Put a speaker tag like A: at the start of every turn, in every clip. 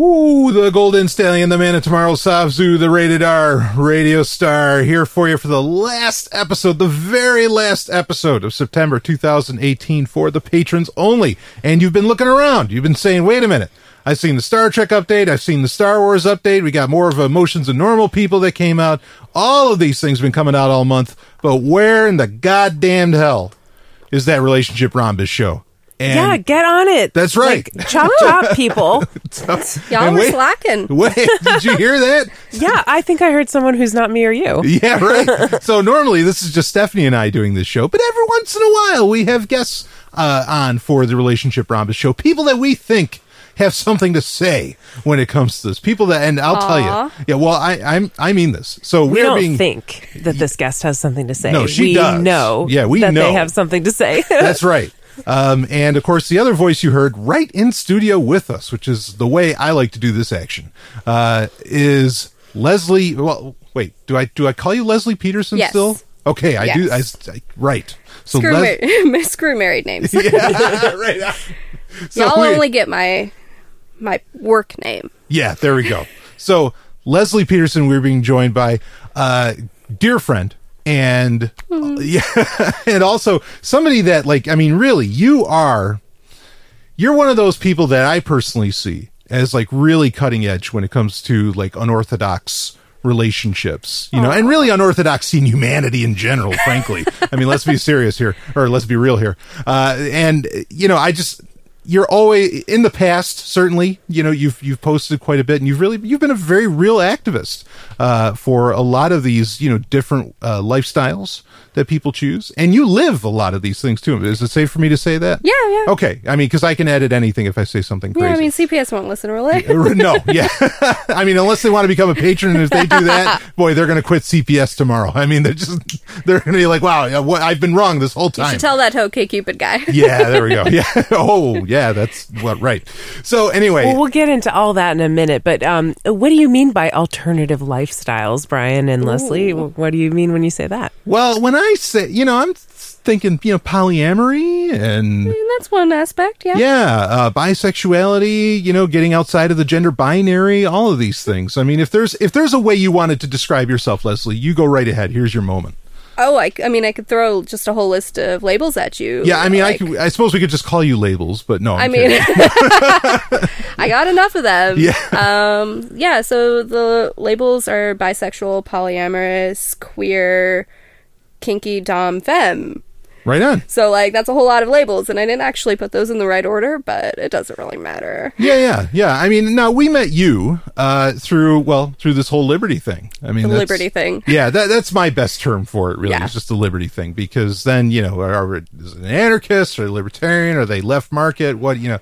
A: Ooh, the Golden Stallion, the man of tomorrow, Savzu, the rated R radio star, here for you for the last episode, the very last episode of September 2018 for the patrons only. And you've been looking around. You've been saying, wait a minute. I've seen the Star Trek update. I've seen the Star Wars update. We got more of Emotions of Normal People that came out. All of these things been coming out all month. But where in the goddamned hell is that relationship rhombus show? And
B: yeah, get on it.
A: That's right.
B: Like, chop chop, people.
C: Y'all
A: and
C: were
A: wait-
C: slacking.
A: Wait, did you hear that?
B: yeah, I think I heard someone who's not me or you.
A: Yeah, right. so normally this is just Stephanie and I doing this show, but every once in a while we have guests uh, on for the relationship rhombus show. People that we think have something to say when it comes to this. People that, and I'll tell you, yeah. Well, I I'm I mean this. So
B: We
A: we're
B: don't
A: being.
B: think that this guest has something to say.
A: No, she
B: we
A: does.
B: know
A: Yeah, we
B: that
A: know.
B: they have something to say.
A: That's right. Um, and of course, the other voice you heard right in studio with us, which is the way I like to do this action, uh, is Leslie. Well, wait, do I do I call you Leslie Peterson
C: Yes.
A: still? Okay, I do. I, I- right. So
C: Screw,
A: Les-
C: mar- screw married names.
A: yeah, right. So
C: Y'all only get my my work name.
A: yeah, there we go. So Leslie Peterson, we're being joined by uh, dear friend and
C: Hmm.
A: yeah, and also somebody that like I mean, really, you are you're one of those people that I personally see as like really cutting edge when it comes to like unorthodox relationships, you know, and really unorthodox in humanity in general, frankly. I mean, let's be serious here, or let's be real here. Uh, and you know, I just you're always in the past certainly you know you've you've posted quite a bit and you've really you've been a very real activist uh, for a lot of these you know different uh, lifestyles that people choose and you live a lot of these things too is it safe for me to say that
C: Yeah, yeah.
A: okay i mean because i can edit anything if i say something
C: Yeah, I mean CPS won't listen really.
A: no, yeah. I mean, unless they want to become a patron, and if they do that, boy, they're going to quit CPS tomorrow. I mean, they're just they're going to be like, "Wow, yeah, I've been wrong this whole time.
C: You should tell that to OK Cupid guy.
A: yeah, there we go. Yeah. Oh, yeah. Yeah, that's what. Right. So anyway,
B: Well, we'll get into all that in a minute, but um, what do you mean by alternative lifestyles, Brian and Leslie? What do you mean when you say that?
A: well, when I say, you know, I'm thinking, you know, polyamory and
C: And that's one aspect, yeah.
A: yeah, uh, bisexuality. You know, getting outside of the gender binary. All of these things. I mean, if there's if there's a way you wanted to describe yourself, Leslie, you go right ahead. Here's your moment.
C: Oh, I mean, I could throw just a whole list of labels at you.
A: Yeah, I mean,
C: like-
A: I could, I suppose we could just call you labels, but no. I'm
C: I mean. I got enough of them.
A: Yeah.
C: Um. Yeah. So the labels are bisexual, polyamorous, queer, kinky, dom, femme.
A: Right on.
C: So like that's a whole lot of labels, and I didn't actually put those in the right order, but it doesn't really matter.
A: Yeah, yeah, yeah. I mean, now we met you uh, through well through this whole liberty thing. I mean,
C: The liberty thing.
A: Yeah, that, that's my best term for it. Really,
C: Yeah.
A: it's just the liberty thing because then you know, are, are is it an anarchist or libertarian? Are they left market? What you know,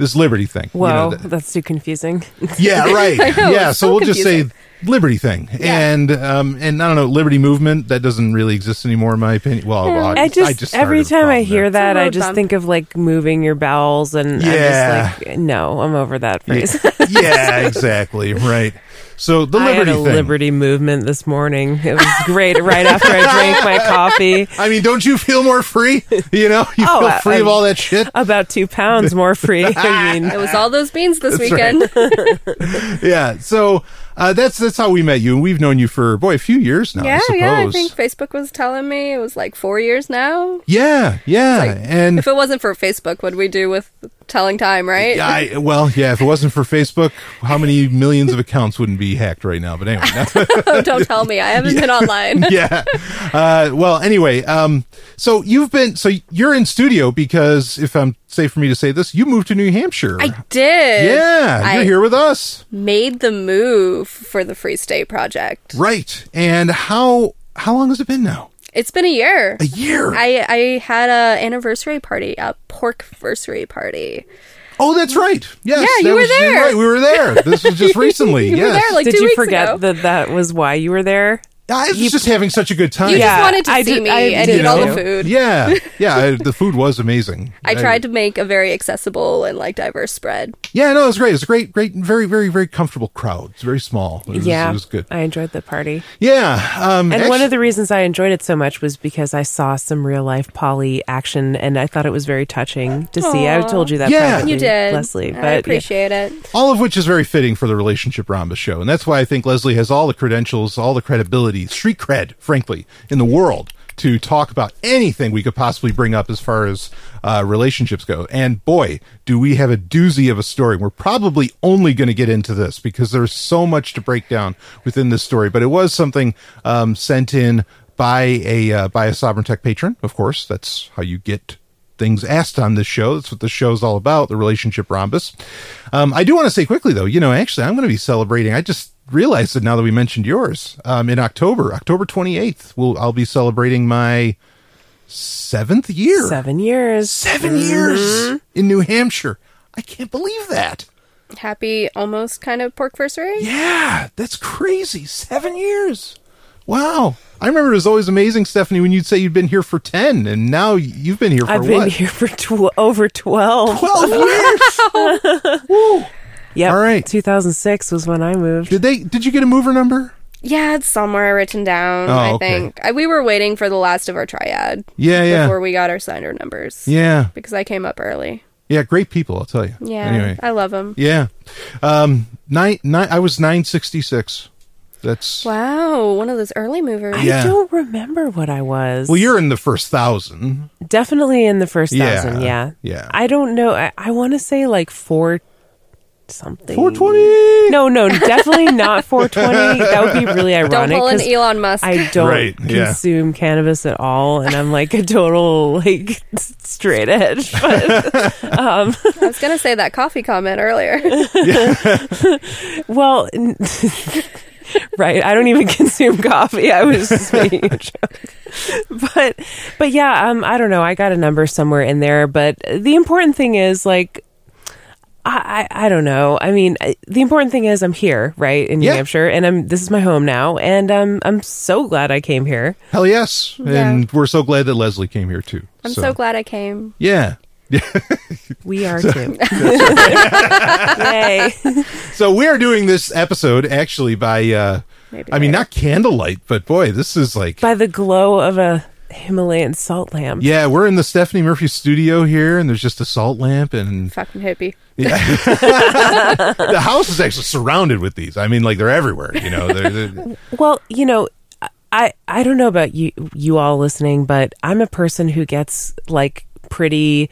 A: this liberty thing. you know,
B: Well,
A: th-
B: that's too confusing.
A: yeah, right.
C: Know,
A: yeah, so
C: so
A: we'll just say liberty thing, and um, and I don't know, liberty movement that doesn't really exist anymore, in my opinion. Well, well,
B: I just, every
A: started a
B: time I hear
A: there.
B: that, I just
C: bump.
B: think of like moving your bowels, and
A: Yeah.
B: I'm just like, no, I'm over that phrase.
A: yeah, exactly, right. So the Liberty
B: I had
A: liberty
B: a
A: thing.
B: liberty movement this morning. It was great. right after I drank my coffee,
A: I mean, don't you feel more free? You know, you
B: Oh,
A: feel free of
B: I'm-
A: all that shit.
B: about two pounds more free. I mean,
C: It was all those beans this
A: That's
C: weekend.
A: Yeah. So uh, that's that's how we met you, and we've known you for boy a few years now. I
C: yeah,
A: suppose.
C: yeah. I think Facebook was telling me it was like four years now.
A: Yeah, yeah,
C: Like,
A: and
C: If it wasn't for Facebook, what would we do with telling time, right?
A: Yeah, I, well, yeah. If it wasn't for Facebook, how many millions of accounts wouldn't be hacked right now? But anyway,
C: Oh, don't tell me. I haven't been online.
A: yeah. Uh, well, anyway, um, so you've been so you're in studio because if I'm safe for me to say this, you moved to New Hampshire.
C: I did.
A: yeah,
C: I
A: you're here with us,
C: made the move for the Free State Project.
A: right? And how how long has it been now?
C: It's been a year.
A: A year.
C: I I had a anniversary party, a pork anniversary party.
A: Oh, that's right. Yes,
C: Yeah, you were
A: was-
C: there.
A: Right, we were there. This was just recently.
C: You were
A: yes.
C: there, like,
B: did
C: two
B: you
C: weeks
B: forget
C: ago.
B: that that was why you were there?
A: I was just having such a good time.
C: You
B: Yeah,
C: just wanted to
B: I
C: see
B: did-
C: me
B: I-
C: and
B: you
C: eat all the food.
A: Yeah, yeah. I- the food was amazing.
C: I tried to make a very accessible and like diverse spread.
A: Yeah, no, it was great. It was a great, great, very, very, very comfortable crowd. It's very small. It was,
B: yeah,
A: it was good.
B: I enjoyed the party.
A: Yeah, um,
B: And one of the reasons I enjoyed it so much was because I saw some real life poly action, and I thought it was very touching to see. I told you that
A: Yeah.
B: privately,
C: You did,
B: Leslie. But
C: I
B: yeah.
C: appreciate it.
A: all of which is very fitting for the relationship Rhombus show, and that's why I think Leslie has all the credentials, all the credibility, street cred, frankly, in the world to talk about anything we could possibly bring up as far as uh, relationships go. And boy, do we have a doozy of a story. We're probably only going to get into this because there's so much to break down within this story. But it was something um, sent in by a uh, by a Sovereign Tech patron. Of course, that's how you get things asked on this show. That's what the show's all about, the relationship rhombus. Um, I do want to say quickly, though, you know, actually, I'm going to be celebrating. I just realized that now that we mentioned yours, um, in October, October 28th, we'll, I'll be celebrating my seventh year.
B: Seven years.
A: Seven years in New Hampshire. I can't believe that.
C: Happy almost kind of pork versary.
A: Yeah, that's crazy. Seven years. Wow. I remember it was always amazing, Stephanie, when you'd say you'd been here for 10, and now you've been here for
B: I've been here for tw- over 12.
A: 12 years. Woo.
B: Yep.
A: All right.
B: 2006 was when I moved.
A: Did they? Did you get a mover number?
C: Yeah, it's somewhere written down.
A: Oh,
C: I
A: okay.
C: think I, we were waiting for the last of our triad
A: Yeah, yeah,
C: before we got our signer numbers.
A: yeah,
C: because I came up early.
A: yeah. Great people, I'll tell you.
C: Yeah,
A: Anyway,
C: I love them.
A: yeah. Um, nine, nine. I was nine sixty six. That's
C: Wow, one of those early movers.
B: I
A: Yeah.
B: don't remember what I was.
A: well. You're in the first thousand.
B: definitely in the first
A: Yeah,
B: thousand. Yeah.
A: yeah.
B: I don't know. I, I want to say like four something.
A: Four twenty.
B: No, no, definitely not 420. That would be really
C: Don't
B: ironic.
C: pull an
B: 'cause
C: Elon Musk.
B: I don't
A: Right, yeah.
B: consume cannabis at all, and I'm like a total like straight edge. But
C: I was gonna say that coffee comment earlier.
B: well, n- right. I don't even consume coffee. I was just making a joke. But but yeah, um, I don't know. I got a number somewhere in there, but the important thing is like. I, I I don't know. I mean, I- the important thing is I'm here, right, in New
A: Yeah.
B: Hampshire, and I'm this is my home now, and um, I'm so glad I came here.
A: Hell yes,
C: Yeah.
A: and we're so glad that Leslie came here too.
C: I'm so glad I came.
A: Yeah.
B: We are too. Yay!
A: So we are doing this episode actually by. uh
C: Maybe
A: I mean, not candlelight, but boy, this is like.
B: By the glow of a Himalayan salt lamp.
A: Yeah, we're in the Stephanie Murphy studio here, and there's just a salt lamp, and
C: fucking hippie.
A: the house is actually surrounded with these. I mean, like they're everywhere. You know, they're, they're-
B: Well, you know, I I don't know about you you all listening, but I'm a person who gets like pretty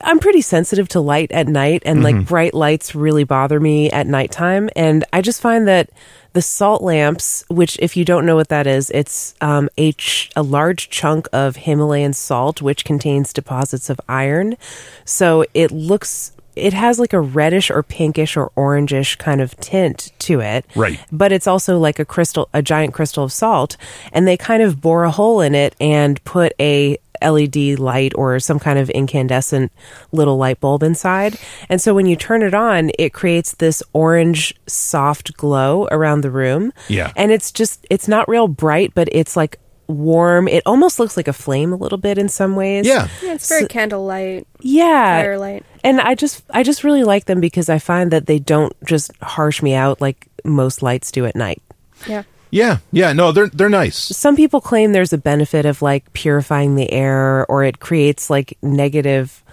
B: I'm pretty sensitive to light at night and like mm-hmm. bright lights really bother me at nighttime and I just find that the salt lamps, which if you don't know what that is, it's um, a, ch- a large chunk of Himalayan salt which contains deposits of iron. So it looks it has like a reddish or pinkish or orangish kind of tint to it
A: Right.
B: but it's also like a crystal, a giant crystal of salt. And they kind of bore a hole in it and put a LED light or some kind of incandescent little light bulb inside. And so when you turn it on, it creates this orange soft glow around the room.
A: Yeah.
B: And it's just, it's not real bright, but it's like warm. It almost looks like a flame a little bit in some ways.
A: yeah.
C: Yeah, it's very candlelight,
B: Yeah.
C: firelight.
B: And I just I just really like them because I find that they don't just harsh me out like most lights do at night.
C: Yeah.
A: Yeah, yeah, no, they're they're nice.
B: Some people claim there's a benefit of like purifying the air or it creates like negative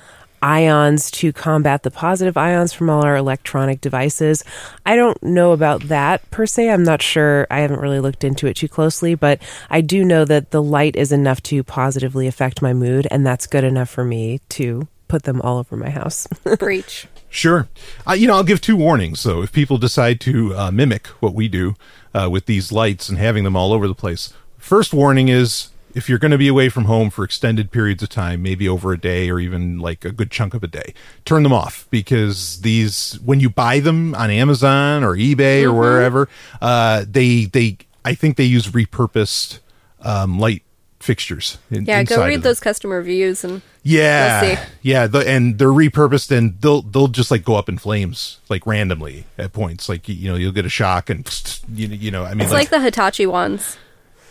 B: ions to combat the positive ions from all our electronic devices. I don't know about that per se. I'm not sure. I haven't really looked into it too closely, but I do know that the light is enough to positively affect my mood and that's good enough for me to put them all over my house.
C: Breach.
A: Sure. Uh, you know, I'll give two warnings though. If people decide to uh, mimic what we do uh, with these lights and having them all over the place, first warning is if you're going to be away from home for extended periods of time, maybe over a day or even like a good chunk of a day, turn them off because these, when you buy them on Amazon or eBay or wherever, uh, they, they, I think they use repurposed um, light fixtures. In,
C: Yeah, go read those customer reviews and
A: Yeah,
C: see.
A: yeah, the, and they're repurposed, and they'll they'll just like go up in flames like randomly at points. Like you know, you'll get a shock, and you know, you know. I mean,
C: it's like the Hitachi ones.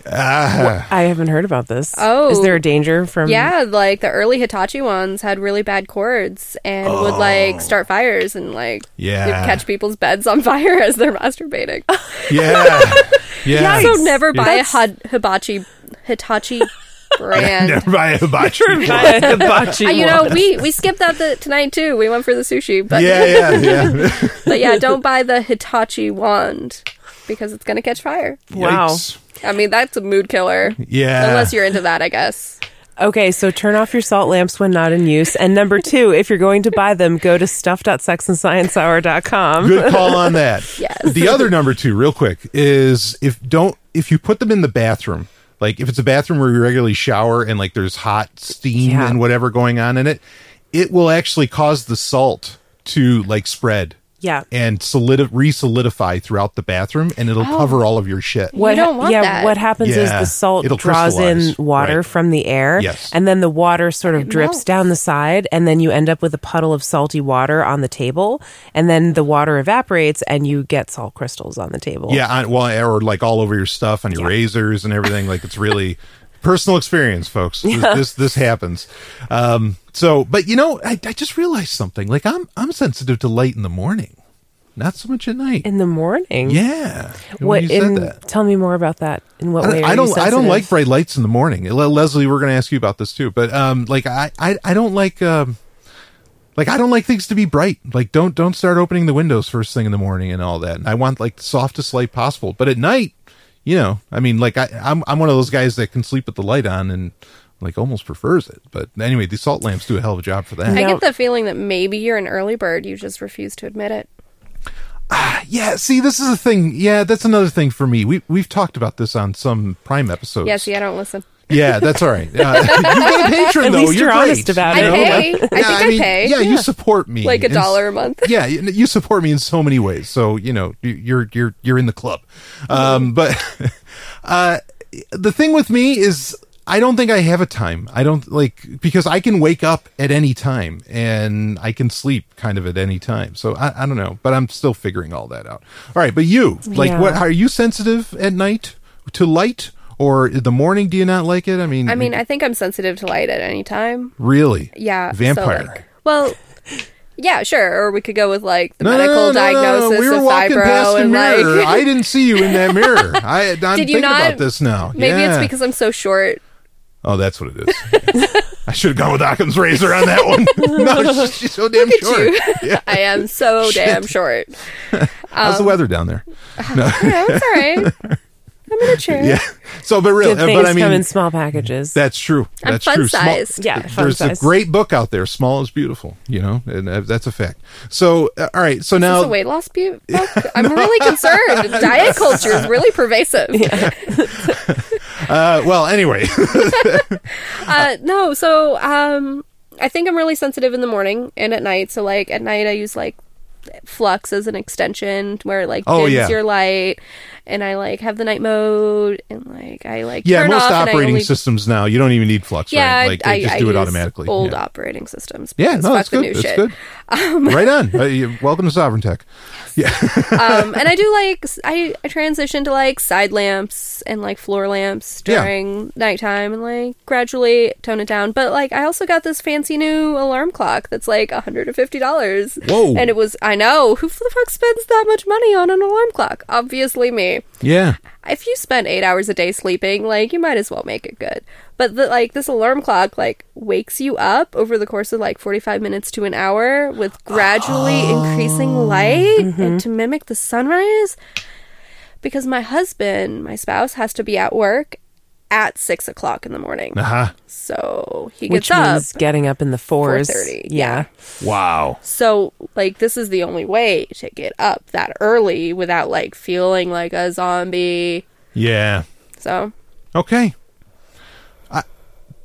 A: ah,
B: I haven't heard about this.
C: Oh.
B: is there a danger from?
C: Yeah, like the early Hitachi ones had really bad cords and would like start fires and like
A: Oh. Yeah.
C: catch people's beds on fire as they're masturbating.
A: yeah, yeah.
C: so never buy a
B: That's-
C: Hod- Hibachi Hitachi brand.
A: Never buy a hibachi.
B: Hibachi
C: Uh, you know, we we skipped that the, tonight too. We went for the sushi, but
A: yeah, yeah, yeah.
C: but yeah, don't buy the Hitachi wand because it's gonna catch fire.
B: Wow.
A: Yikes.
C: I mean, that's a mood killer.
A: Yeah.
C: Unless you're into that, I guess.
B: Okay, so turn off your salt lamps when not in use. And number two, if you're going to buy them, go to stuff.sexandsciencehour.com.
A: Good call on that.
C: Yes.
A: The other number two, real quick, is if don't if you put them in the bathroom, like if it's a bathroom where you regularly shower and like there's hot steam
B: Yeah.
A: and whatever going on in it, it will actually cause the salt to like spread.
B: Yeah.
A: And solidi- re-solidify throughout the bathroom, and it'll oh. cover all of your shit.
B: What,
C: don't want
B: yeah,
C: that.
B: what happens is the salt
A: it'll
B: draws in water
A: Right.
B: from the air,
A: Yes.
B: and then the water sort of
C: It
B: drips
C: melts.
B: down the side, and then you end up with a puddle of salty water on the table, and then the water evaporates, and you get salt crystals on the table.
A: Yeah, on, well, or like all over your stuff on your razors and everything. Like it's really personal experience, folks. This, this this happens. Um, so, but you know, I, I just realized something. Like I'm I'm sensitive to light in the morning, not so much at night.
B: in the morning.
A: yeah,
B: What?
A: you said
B: In,
A: that.
B: tell me more about that. In what
A: I
B: way? are
A: I don't. I don't like bright lights in the morning. Leslie, we're going to ask you about this too. But um, like I, I, I don't like um, like I don't like things to be bright. Like don't don't start opening the windows first thing in the morning and all that. And I want like the softest light possible. But at night, you know, I mean, like I, I'm I'm one of those guys that can sleep with the light on and like almost prefers it. But anyway, these salt lamps do a hell of a job for that.
C: I get the feeling that maybe you're an early bird. You just refuse to admit it.
A: Ah, yeah, see, this is a thing. Yeah, that's another thing for me. We we've talked about this on some Prime episodes.
C: Yeah, see, I don't listen.
A: Yeah, that's all right. Uh, you've got a patron
B: At
A: though.
B: least
A: you're,
B: you're
A: great,
B: honest about it.
C: I
A: know?
C: pay. I think I
A: mean,
C: pay.
A: Yeah, you support me
C: Like a dollar a month.
A: Yeah, you you support me in so many ways. So you know you- you're you're you're in the club. Um, but uh, the thing with me is I don't think I have a time. I don't like because I can wake up at any time and I can sleep kind of at any time. So I, I don't know, but I'm still figuring all that out. All right, but you like
B: Yeah.
A: what? Are you sensitive at night to light? Or the morning, do you not like it? I mean,
C: I mean, I think I'm sensitive to light at any time.
A: really?
C: Yeah. so,
A: Vampire.
C: like- well, yeah, sure. Or we could go with like the
A: No, no,
C: medical
A: no, no, no, no.
C: diagnosis
A: We were
C: of
A: walking past
C: fibro
A: the
C: and
A: mirror.
C: like.
A: I didn't see you in that mirror. I, I'm
C: Did you
A: thinking
C: not?
A: about this now.
C: Maybe
A: Yeah.
C: it's because I'm so short.
A: Oh, that's what it is. I should have gone with Occam's razor on that one. no, she's, she's so damn short. Yeah.
C: I am so damn short.
A: How's the um, weather down there?
C: Yeah, it's all right. I'm in a chair.
A: Yeah. So, but really,
B: Good things
A: but I mean,
B: come in small packages.
A: that's true.
C: I'm
A: That's
C: fun
A: true. Small-
C: sized.
B: yeah, fun
A: There's a
B: size.
A: great book out there. Small is beautiful. You know, and uh, that's a fact. So, uh, all right. So
C: Is
A: now,
C: this a weight loss bu- book? I'm really concerned. Diet culture is really pervasive.
A: uh, well, anyway,
C: Uh, no, so um, I think I'm really sensitive in the morning and at night. So like at night, I use like Flux as an extension where it like
A: Oh,
C: dims
A: yeah.
C: your light, and I like have the night mode, and like I like
A: yeah,
C: turn
A: most
C: off and I
A: operating
C: only-
A: systems now you don't even need flux.
C: Yeah,
A: right? like
C: I,
A: they just
C: I
A: do it automatically.
C: Old
A: yeah.
C: operating systems.
A: Yeah, no, that's good.
C: new
A: That's
C: shit.
A: good. right on. Uh, welcome to Sovereign Tech. Yeah.
C: um, and I do like I, I transition to like side lamps and like floor lamps
A: Yeah.
C: during nighttime and like gradually tone it down. But like I also got this fancy new alarm clock that's like hundred and fifty dollars.
A: Whoa.
C: And it was I know who the fuck spends that much money on an alarm clock? Obviously me.
A: yeah.
C: If you spend eight hours a day sleeping, like you might as well make it good. But the, like this alarm clock like wakes you up over the course of like forty five minutes to an hour with gradually oh. increasing light and to mimic the sunrise. Because my husband, my spouse, has to be at work at six o'clock in the morning,
A: Uh-huh.
C: so he
B: which
C: gets up.
B: means getting up in the fours.
C: 4:30,
B: Yeah.
A: Wow.
C: So, like, this is the only way to get up that early without like feeling like a zombie.
A: Yeah.
C: So
A: Okay. I,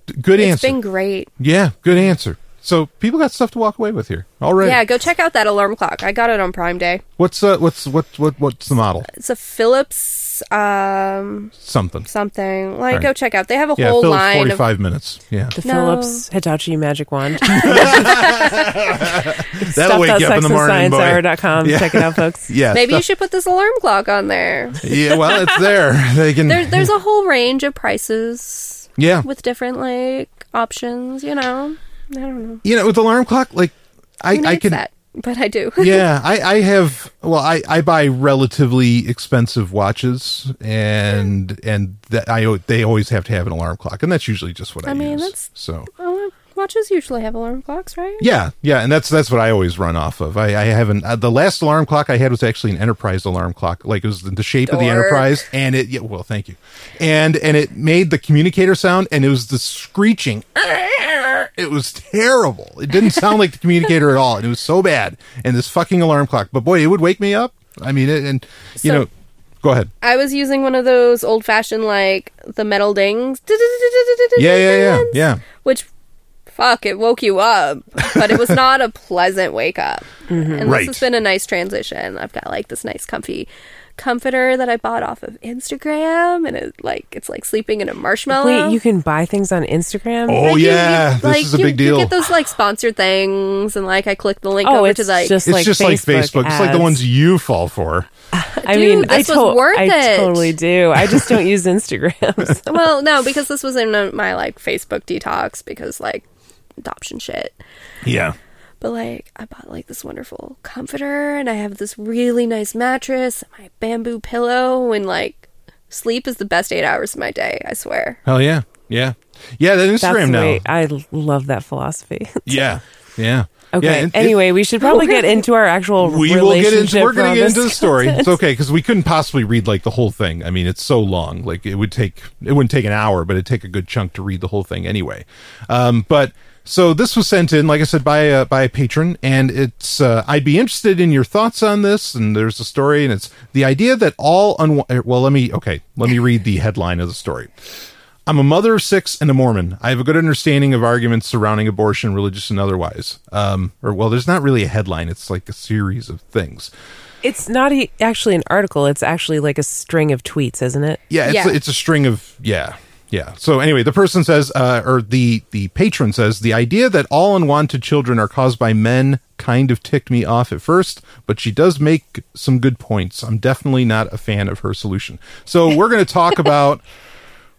A: d- good
C: it's
A: answer.
C: It's been great.
A: yeah, good answer. So people got stuff to walk away with here. All right.
C: Yeah, go check out that alarm clock. I got it on Prime Day.
A: What's uh what's what what what's the model?
C: It's a Philips um
A: Something.
C: something. Like
A: Right.
C: go check out. They have a
A: Yeah,
C: whole
A: Philips
C: line
A: Forty five of minutes. Yeah.
B: The
C: No.
B: Philips Hitachi magic wand.
A: That'll wake you up in the morning, boy.
B: Stuff.sexandsciencehour.com.
A: Yeah.
B: Check it out, folks.
A: Yeah.
C: Maybe you should put this alarm clock on there.
A: Yeah, well, it's there. They can.
C: There, there's a whole range of prices
A: yeah.
C: with different like options. You know, I don't know.
A: You know, with alarm clock, like I
C: Who
A: I
C: needs
A: can.
C: that? But I do.
A: yeah, I, I have. Well, I, I buy relatively expensive watches, and and that I they always have to have an alarm clock, and that's usually just what I,
C: I mean,
A: use.
C: that's-
A: So
C: watches usually have alarm clocks, right?
A: yeah, yeah, and that's that's what I always run off of. I, I haven't. Uh, the last alarm clock I had was actually an Enterprise alarm clock, like it was the shape of the Enterprise, and it. Yeah, well, thank you, and and it made the communicator sound, and it was the screeching. It was terrible. It didn't sound like the communicator at all, and it was so bad. And this fucking alarm clock, but boy, it would wake me up. I mean, it, and you
C: So-
A: know, go ahead.
C: I was using one of those old fashioned like the metal dings.
A: Yeah, yeah, yeah, yeah.
C: Which, fuck, it woke you up, but it was not a pleasant wake up. Mm-hmm. And
A: Right.
C: this has been a nice transition. I've got like this nice comfy comforter that I bought off of Instagram, and it like it's like sleeping in a marshmallow.
B: Wait, you can buy things on Instagram?
A: Oh
C: Like, you-
A: yeah,
C: you-
A: this
C: like,
A: is a
C: you-
A: big deal.
C: You get those like sponsored things, and like I click the link
B: Oh,
C: over
B: it's
C: to like
B: just
A: it's
B: like
A: just like Facebook. It's like the
B: ads.
A: ones you fall for.
B: I
C: Dude,
B: mean, I,
C: this was
B: to-
C: worth
B: I
C: it.
B: totally do. I just don't use Instagram.
C: well, no, because this was in uh, my like Facebook detox because like adoption shit.
A: Yeah.
C: But like, I bought like this wonderful comforter, and I have this really nice mattress, and my bamboo pillow, and like, sleep is the best eight hours of my day. I swear.
A: Hell yeah. Yeah. Yeah, that
B: That's
A: Instagram
B: the
A: now.
B: way I l- love that philosophy.
A: Yeah. Yeah.
B: Okay.
A: Yeah, and-
B: anyway, we should probably get into our actual
A: we will get into we're going to get into the story
B: content.
A: it's okay because we couldn't possibly read like the whole thing i mean it's so long like it would take it wouldn't take an hour but it'd take a good chunk to read the whole thing anyway um but so this was sent in like i said by a by a patron and it's uh, i'd be interested in your thoughts on this and there's a story and it's the idea that all unwa- well let me okay let me read the headline of the story I'm a mother of six and a Mormon. I have a good understanding of arguments surrounding abortion, religious and otherwise. Um, or well, there's not really a headline. It's like a series of things.
B: It's not e- actually an article. It's actually like a string of tweets, isn't it?
A: Yeah, it's
C: Yeah.
A: it's a string of yeah. Yeah. So anyway, the person says, uh, or the the patron says, the idea that all unwanted children are caused by men kind of ticked me off at first, but she does make some good points. I'm definitely not a fan of her solution. So we're going to talk about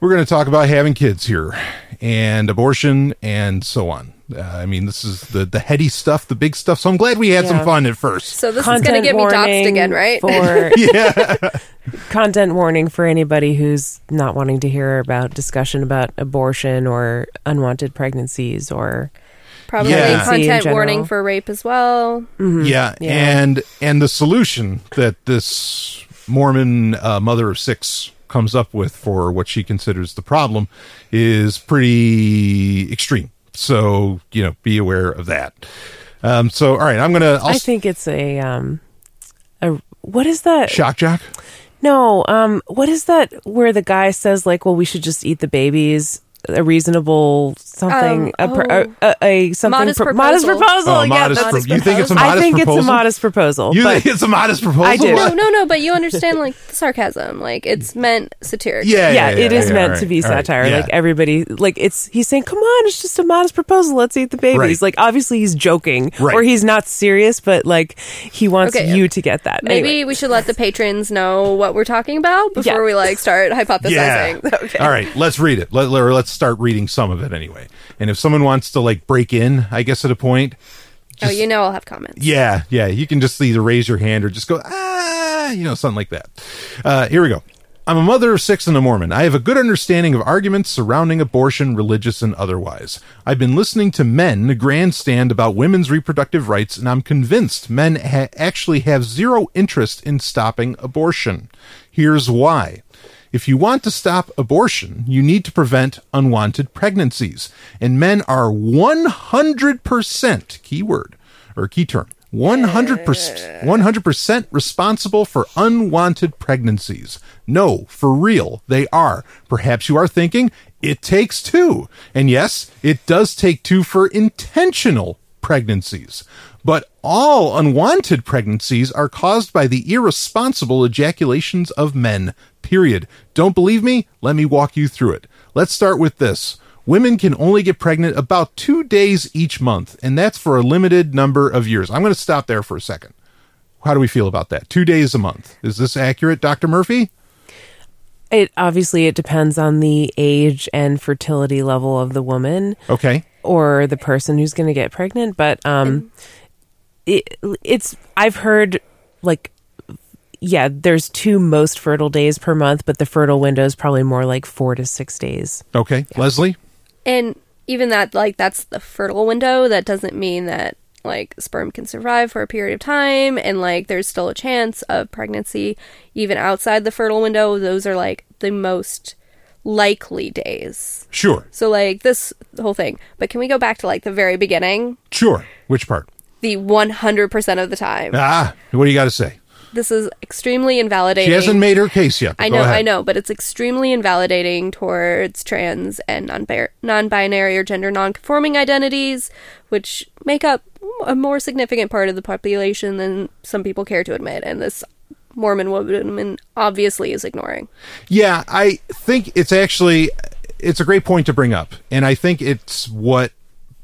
A: we're going to talk about having kids here and abortion and so on. Uh, I mean, this is the the heady stuff, the big stuff. So I'm glad we had some fun at first.
C: So this is gonna get me doxed again, right?
B: For
A: yeah.
B: content warning for anybody who's not wanting to hear about discussion about abortion or unwanted pregnancies or
C: Probably
A: Yeah.
C: Content warning for rape as well.
A: yeah,
B: Yeah.
A: and and the solution that this Mormon uh, mother of six comes up with for what she considers the problem is pretty extreme. So you know, be aware of that. Um, so all right, I'm gonna I'll
B: I think it's a um a what is that?
A: shock jock.
B: No, um what is that where the guy says like, well, we should just eat the babies? A reasonable something,
C: Um,
B: a, pro-
C: oh.
B: a, a, a something
C: Modest
B: pro- modest
C: proposal.
B: proposal.
A: Oh,
B: yeah,
A: modest.
B: that's-
A: pro- you think it's a
C: proposal.
A: modest
B: I think
A: proposal?
B: it's a modest proposal.
A: You think it's a modest proposal?
B: I do.
C: No, no, no. But you understand like the sarcasm. Like it's meant satirically.
A: Yeah,
B: yeah,
A: yeah,
B: it is
A: yeah,
B: meant
A: all
B: to be
A: all right,
B: satire.
A: yeah.
B: Like everybody, like it's he's saying, "Come on, it's just a modest proposal. Let's eat the babies."
A: Right.
B: Like obviously he's joking,
A: Right.
B: or he's not serious, but like he wants
C: Okay.
B: you to get that.
C: Maybe
B: Anyway.
C: we should let the patrons know what we're talking about before
B: Yeah.
C: we like start hypothesizing.
A: Yeah. All right, let's read it. Let, or let's start reading some of it anyway. And if someone wants to like break in, I guess at a point,
C: oh, you know I'll have comments.
A: yeah, yeah, you can just either raise your hand or just go ah, you know, something like that. Uh, here we go. I'm a mother of six and a Mormon. I have a good understanding of arguments surrounding abortion, religious and otherwise. I've been listening to men grandstand about women's reproductive rights, and I'm convinced men ha- actually have zero interest in stopping abortion. Here's why. If you want to stop abortion, you need to prevent unwanted pregnancies. And men are 100%, keyword, or key term, 100%, 100% responsible for unwanted pregnancies. No, for real, they are. Perhaps you are thinking, it takes two. And yes, it does take two for intentional pregnancies. But all unwanted pregnancies are caused by the irresponsible ejaculations of men. Period. Don't believe me? Let me walk you through it. Let's start with this. Women can only get pregnant about two days each month, and that's for a limited number of years. I'm going to stop there for a second. How do we feel about that? Two days a month. Is this accurate, Dr. Murphy?
B: It obviously it depends on the age and fertility level of the woman
A: Okay.
B: or the person who's going to get pregnant, but um it, it's I've heard like yeah, there's two most fertile days per month, but the fertile window is probably more like 4 to 6 days.
A: Okay. Leslie?
C: And even that, like, that's the fertile window. That doesn't mean that, like, sperm can survive for a period of time. And, like, there's still a chance of pregnancy even outside the fertile window. Those are, like, the most likely days.
A: Sure.
C: So, like, this whole thing. But can we go back to, like, the very beginning?
A: Sure. Which part?
C: The 100% of the time.
A: Ah, what do you got to say?
C: This is extremely invalidating.
A: She hasn't made her case yet.
C: I know. I know, but it's extremely invalidating towards trans and non-binary or gender non-conforming identities, which make up a more significant part of the population than some people care to admit. And this Mormon woman obviously is ignoring.
A: Yeah, I think it's actually it's a great point to bring up, and I think it's what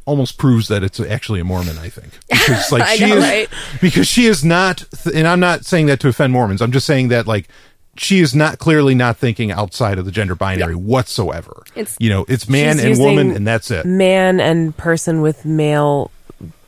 A: almost proves that it's actually a Mormon. I think because like she
C: know,
A: is
C: right?
A: because she is not, th- and I'm not saying that to offend Mormons. I'm just saying that like she is not clearly not thinking outside of the gender binary whatsoever.
C: It's-
A: you know, it's man and woman, and that's it.
B: Man and person with male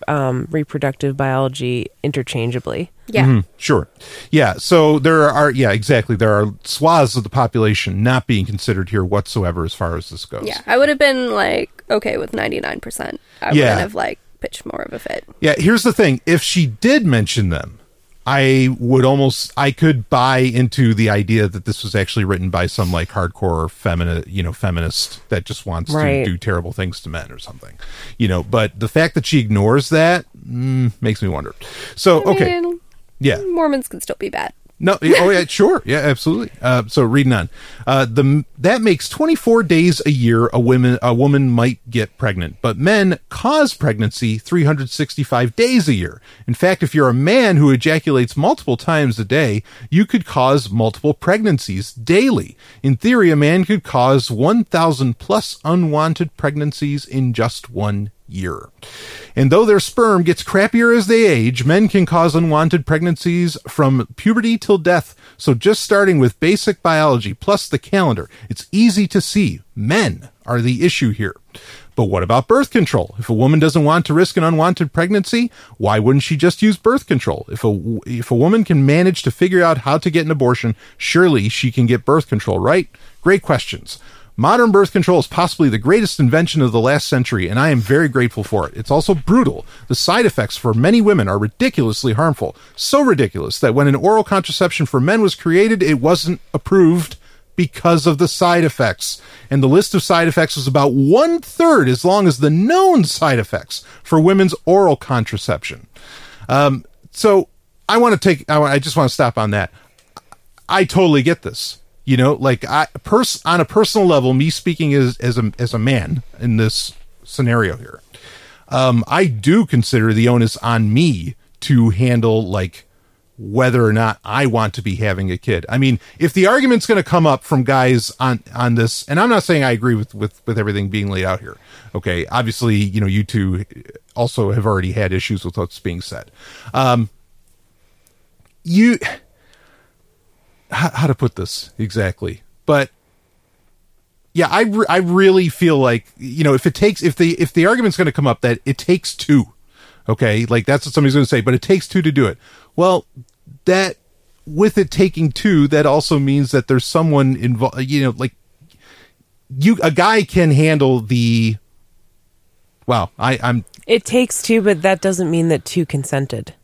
B: um, reproductive biology interchangeably.
C: Yeah.
A: Mm-hmm. Sure. Yeah. So there are, yeah, exactly. There are swaths of the population not being considered here whatsoever as far as this goes.
C: Yeah. I would have been like okay with 99%. I
A: Yeah.
C: wouldn't have like pitched more of a fit.
A: Yeah, here's the thing. If she did mention them, I would almost I could buy into the idea that this was actually written by some like hardcore feminist, you know, feminist that just wants
B: Right.
A: to do terrible things to men or something. You know, but the fact that she ignores that mm, makes me wonder. So,
C: I
A: okay.
C: mean,
A: Yeah.
C: Mormons can still be bad.
A: No. Oh yeah. Sure. Yeah. Absolutely. Uh, so read on, uh, the that makes 24 days a year a woman a woman might get pregnant, but men cause pregnancy 365 days a year. In fact, if you're a man who ejaculates multiple times a day, you could cause multiple pregnancies daily. In theory, a man could cause 1,000 plus unwanted pregnancies in just one year. And though their sperm gets crappier as they age, men can cause unwanted pregnancies from puberty till death. So just starting with basic biology plus the calendar, it's easy to see men are the issue here. But what about birth control? If a woman doesn't want to risk an unwanted pregnancy, why wouldn't she just use birth control? If a if a woman can manage to figure out how to get an abortion, surely she can get birth control, right? Great questions. Modern birth control is possibly the greatest invention of the last century, and I am very grateful for it. It's also brutal. The side effects for many women are ridiculously harmful. So ridiculous that when an oral contraception for men was created, it wasn't approved because of the side effects. And the list of side effects was about one third as long as the known side effects for women's oral contraception. Um, so I want to take, I, I just want to stop on that. I totally get this. You know, like I pers- on a personal level, me speaking as as a as a man in this scenario here, um, I do consider the onus on me to handle like whether or not I want to be having a kid. I mean, if the argument's going to come up from guys on on this, and I'm not saying I agree with with with everything being laid out here. Okay, obviously, you know, you two also have already had issues with what's being said. Um, you how, how to put this exactly, but yeah, I, re- I really feel like you know if it takes if the if the argument's going to come up that it takes two, okay, like that's what somebody's going to say, but it takes two to do it. Well, that with it taking two, that also means that there's someone involved. You know, like you a guy can handle the. Wow, I I'm
B: It takes two, but that doesn't mean that two consented.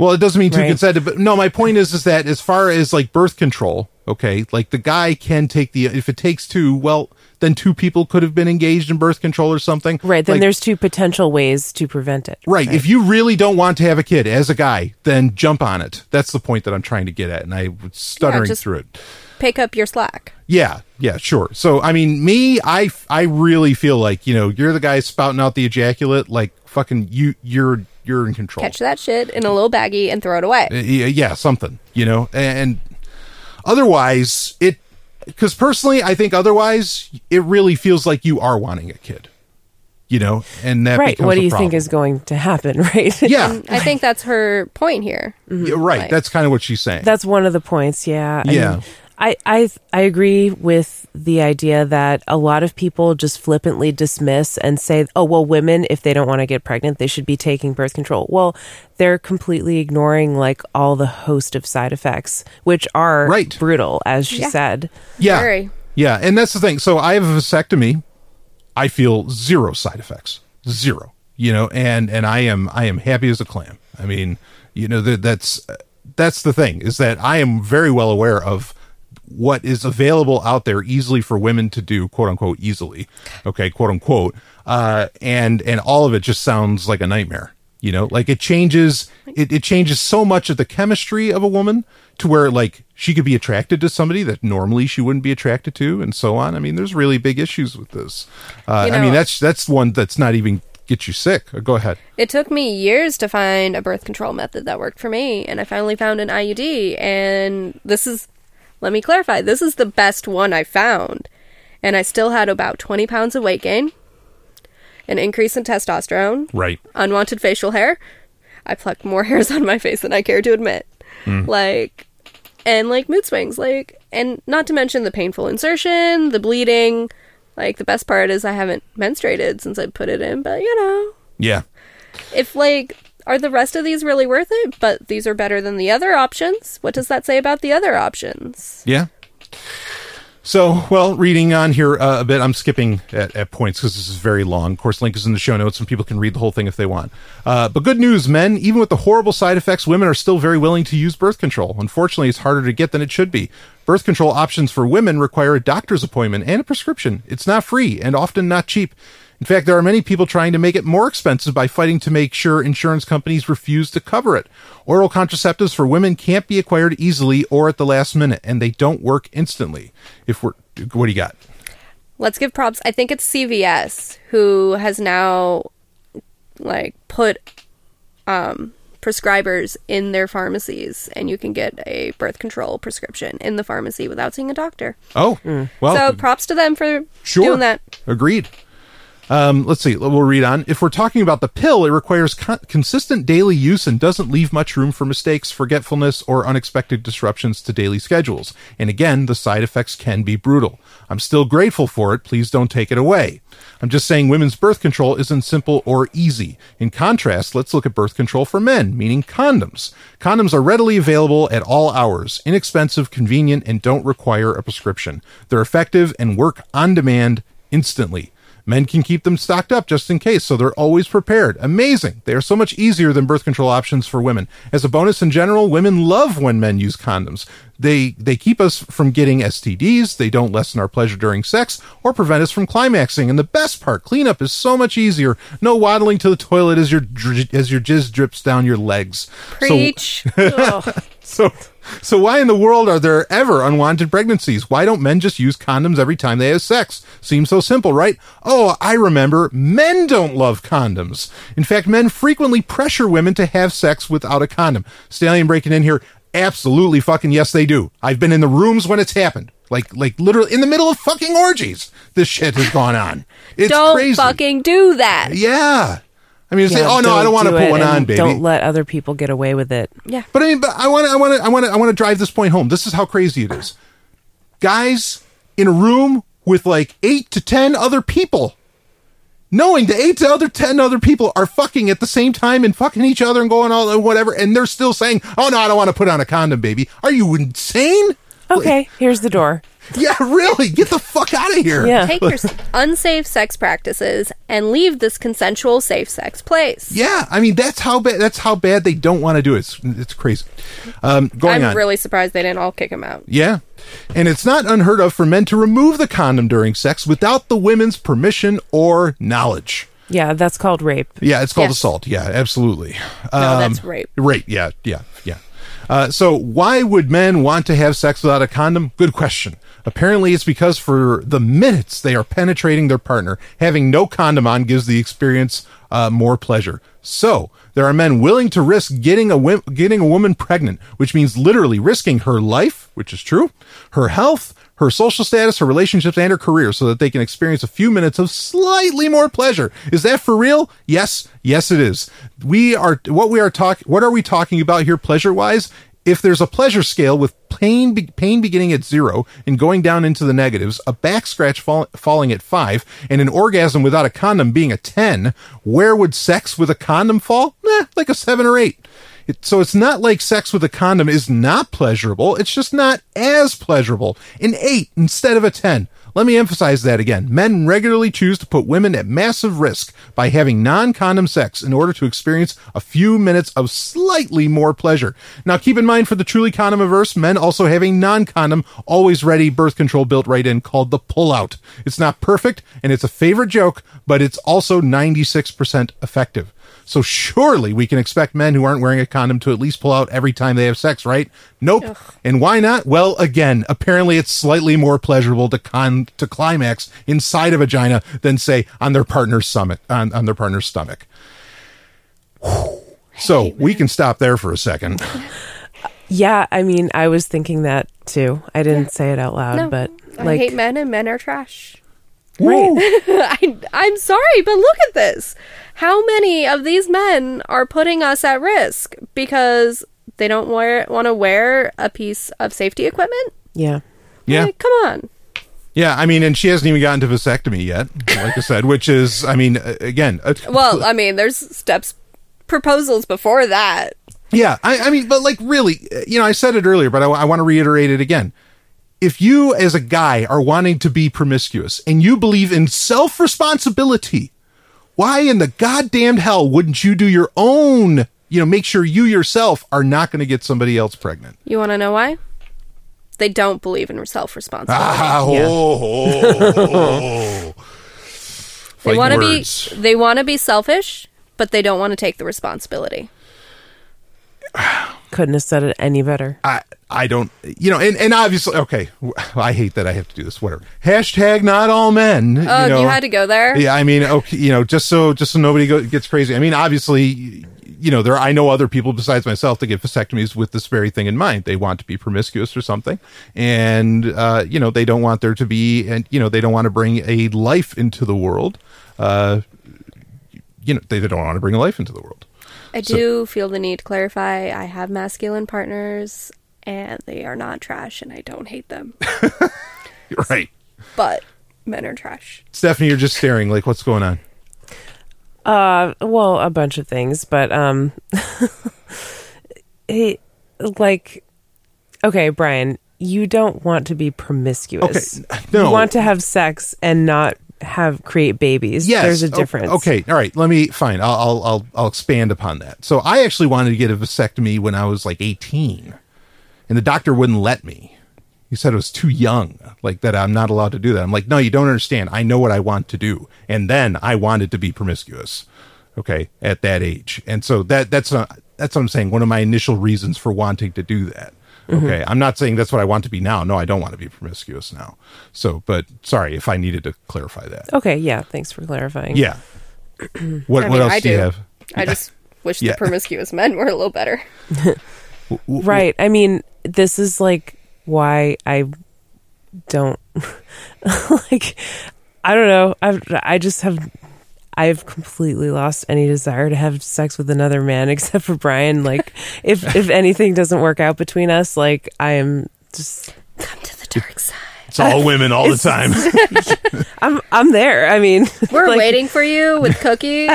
A: Well, it doesn't mean two
B: Right.
A: consented, but no, my point is is that as far as like birth control, Okay. Like the guy can take the, if it takes two, well, then two people could have been engaged in birth control or something.
B: Right. Then
A: Like,
B: there's two potential ways to prevent it.
A: Right. If you really don't want to have a kid as a guy, then jump on it. That's the point that I'm trying to get at. And I was stuttering
C: just-
A: through it.
C: Pick up your slack.
A: Yeah. Yeah. Sure. So, I mean, me, I, I really feel like, you know, you're the guy spouting out the ejaculate. Like fucking you, you're, you're in control.
C: Catch that shit in a little baggie and throw it away.
A: Uh, yeah, yeah, something, you know, and otherwise it, because personally, I think otherwise it really feels like you are wanting a kid, you know, and that
B: Right. What do
A: a
B: you think is going to happen? Right.
A: Yeah,
C: I think that's her point here.
A: yeah, right.
C: Like-
A: That's kind of what she's saying.
B: That's one of the points. Yeah. I
A: Yeah.
B: mean, I, I I agree with the idea that a lot of people just flippantly dismiss and say, "Oh, well, women if they don't want to get pregnant, they should be taking birth control." Well, they're completely ignoring like all the host of side effects, which are
A: Right.
B: brutal, as she
C: Yeah.
B: said.
A: yeah,
C: Very.
A: yeah, and that's the thing. So I have a vasectomy. I feel zero side effects, zero. You know, and and I am I am happy as a clam. I mean, you know that that's that's the thing is that I am very well aware of what is available out there easily for women to do, quote unquote, easily. Okay, quote unquote. Uh, and and all of it just sounds like a nightmare. You know, like it changes it, it changes so much of the chemistry of a woman to where like she could be attracted to somebody that normally she wouldn't be attracted to, and so on. I mean, there's really big issues with this. Uh,
C: You
A: I mean, that's that's one that's not even get you sick. Uh, Go ahead.
C: It took me years to find a birth control method that worked for me, and I finally found an IUD. And this is, let me clarify, this is the best one I found. And I still had about 20 pounds of weight gain, an increase in testosterone,
A: Right.
C: unwanted facial hair. I plucked more hairs on my face than I care to admit. Mm. Like, and like mood swings. Like, and not to mention the painful insertion, the bleeding. Like, the best part is I haven't menstruated since I put it in, but you know
A: Yeah.
C: if like are the rest of these really worth it but these are better than the other options what does that say about the other options
A: Yeah. So, well, reading on here uh, a bit, I'm skipping at, at points because this is very long. Of course, link is in the show notes and people can read the whole thing if they want. Uh, but good news, men, even with the horrible side effects, women are still very willing to use birth control. Unfortunately, it's harder to get than it should be. Birth control options for women require a doctor's appointment and a prescription. It's not free and often not cheap. In fact, there are many people trying to make it more expensive by fighting to make sure insurance companies refuse to cover it. Oral contraceptives for women can't be acquired easily or at the last minute, and they don't work instantly. If we're, what do you got?
C: let's give props i think it's cvs who has now like put um prescribers in their pharmacies and you can get a birth control prescription in the pharmacy without seeing a doctor
A: Oh, well,
C: so props to them for
A: Sure.
C: doing that
A: Agreed. Um, let's see. We'll read on. If we're talking about the pill, it requires con- consistent daily use and doesn't leave much room for mistakes, forgetfulness, or unexpected disruptions to daily schedules. And again, the side effects can be brutal. I'm still grateful for it. Please don't take it away. I'm just saying women's birth control isn't simple or easy. In contrast, let's look at birth control for men, meaning condoms. Condoms are readily available at all hours, inexpensive, convenient, and don't require a prescription. They're effective and work on demand instantly. Men can keep them stocked up just in case, so they're always prepared. Amazing. They are so much easier than birth control options for women. As a bonus in general, women love when men use condoms. They they keep us from getting STDs, they don't lessen our pleasure during sex or prevent us from climaxing. And the best part, cleanup is so much easier. No waddling to the toilet as your as your jizz drips down your legs.
C: Preach
A: so, so why in the world are there ever unwanted pregnancies? Why don't men just use condoms every time they have sex? Seems so simple, right? Oh, I remember. Men don't love condoms. In fact, men frequently pressure women to have sex without a condom. Stallion breaking in here. Absolutely fucking yes, they do. I've been in the rooms when it's happened. Like, like literally in the middle of fucking orgies. This shit has gone on. It's
C: don't
A: crazy.
C: fucking do that
A: yeah. I mean, it's
B: Yeah,
A: like, oh no, I don't want to
B: do
A: put one on, baby.
B: Don't let other people get away with it.
C: yeah
A: But I mean, but I want to, I want to, I want to, I want to drive this point home. This is how crazy it is. Guys in a room with like eight to ten other people, knowing the eight to other ten other people are fucking at the same time and fucking each other and going all and whatever, and they're still saying, "Oh no, I don't want to put on a condom, baby." Are you insane?
B: Okay, here's the door.
A: Yeah, really. Get the fuck out of here.
B: Yeah.
C: Take your unsafe sex practices and leave this consensual safe sex place.
A: Yeah, I mean that's how bad that's how bad they don't want to do it. It's, it's crazy. Um, going
C: I'm
A: on.
C: really surprised they didn't all kick him out.
A: Yeah. And it's not unheard of for men to remove the condom during sex without the women's permission or knowledge.
B: Yeah, that's called rape.
A: Yeah, it's called
C: Yes.
A: assault. Yeah, absolutely.
C: No,
A: Um,
C: that's rape.
A: Rape. Yeah, yeah, yeah. Uh, so why would men want to have sex without a condom? Good question. Apparently, it's because for the minutes they are penetrating their partner, having no condom on gives the experience uh, more pleasure. So there are men willing to risk getting a getting a woman pregnant, which means literally risking her life, which is true, her health, her social status, her relationships, and her career so that they can experience a few minutes of slightly more pleasure. Is that for real? Yes, yes, it is. We are what we are talking. What are we talking about here, pleasure wise? If there's a pleasure scale with pain be- pain beginning at zero and going down into the negatives, a back scratch fall- falling at five, and an orgasm without a condom being a ten, where would sex with a condom fall? Eh, like a seven or eight. So it's not like sex with a condom is not pleasurable. It's just not as pleasurable. An eight instead of a 10. Let me emphasize that again. Men regularly choose to put women at massive risk by having non condom sex in order to experience a few minutes of slightly more pleasure. Now, keep in mind for the truly condom averse, men also have a non condom, always ready birth control built right in called the pullout. It's not perfect and it's a favorite joke, but it's also 96% effective. So surely we can expect men who aren't wearing a condom to at least pull out every time they have sex, right? Nope. And why not? Well, again, apparently it's slightly more pleasurable to con to climax inside of a vagina than say on their partner's stomach on, on their partner's stomach. Whew. So we can stop there for a second.
B: Yeah, I mean, I was thinking that too. I didn't say it out loud,
C: No,
B: but
C: I
B: like,
C: hate men and men are trash.
B: Right?
C: I, I'm sorry, but look at this. How many of these men are putting us at risk because they don't wear, want to wear a piece of safety equipment?
B: Yeah,
A: Yeah.
C: Like, come on.
A: Yeah, I mean, and she hasn't even gotten to vasectomy yet, like I said, which is, I mean, uh, again,
C: Well, I mean, there's steps, proposals before that.
A: Yeah, I, I mean, but like really, uh, you know, I said it earlier, but I, I want to reiterate it again. If you, as a guy, are wanting to be promiscuous and you believe in self responsibility, why in the goddamn hell wouldn't you do your own, you know, make sure you yourself are not going to get somebody else pregnant?
C: You want to know why? They don't believe in self responsibility.
A: Ah,
B: Yeah.
A: oh, oh,
C: they want to be they want to be selfish, but they don't want to take the responsibility.
B: couldn't have said it any better.
A: I I don't you know and, and obviously okay I hate that I have to do this whatever hashtag not all men
C: Oh,
A: you, know.
C: you had to go there.
A: yeah I mean okay you know just so just so nobody go, gets crazy I mean obviously you know there I know other people besides myself that get vasectomies with this very thing in mind they want to be promiscuous or something and uh you know they don't want there to be and you know they don't want to bring a life into the world uh you know they, they don't want to bring a life into the world
C: I
A: So-
C: do feel the need to clarify. I have masculine partners, and they are not trash, and I don't hate them.
A: right
C: but men are trash.
A: Stephanie you're just staring like what's going on
B: Uh, well, a bunch of things, but um, he like, okay, Brian, you don't want to be promiscuous.
A: Okay, no.
B: you want to have sex and not have create babies.
A: Yes,
B: there's a difference.
A: Okay, all right. Let me fine. I'll, I'll I'll I'll expand upon that. So I actually wanted to get a vasectomy when I was like 18, and the doctor wouldn't let me. He said it was too young, like that. I'm not allowed to do that. I'm like, no, you don't understand. I know what I want to do, and then I wanted to be promiscuous. Okay, at that age, and so that that's not, that's what I'm saying. One of my initial reasons for wanting to do that. Mm-hmm. Okay, I'm not saying that's what I want to be now. No, I don't want to be promiscuous now. So, but sorry if I needed to clarify that.
B: Okay, yeah. Thanks for clarifying.
A: Yeah. What
C: I
A: what
C: mean,
A: else
C: I
A: do you have?
C: I just wish
A: Yeah.
C: the promiscuous men were a little better.
B: Right. I mean, this is like why I don't like I don't know. I I just have I've completely lost any desire to have sex with another man except for Brian. Like if if anything doesn't work out between us, like I am just
C: Come to the dark side.
A: It's all women all the time.
B: I'm I'm there. I mean,
C: We're
B: like,
C: waiting for you with cookies.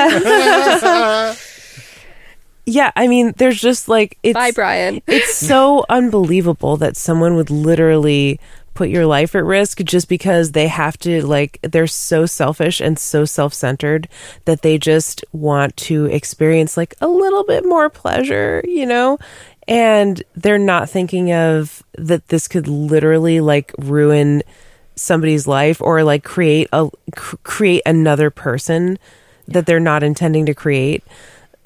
B: Yeah, I mean, there's just like it's
C: Bye, Brian.
B: it's so unbelievable that someone would literally put your life at risk just because they have to like they're so selfish and so self-centered that they just want to experience like a little bit more pleasure, you know? And they're not thinking of that this could literally like ruin somebody's life or like create a cr- create another person that they're not intending to create.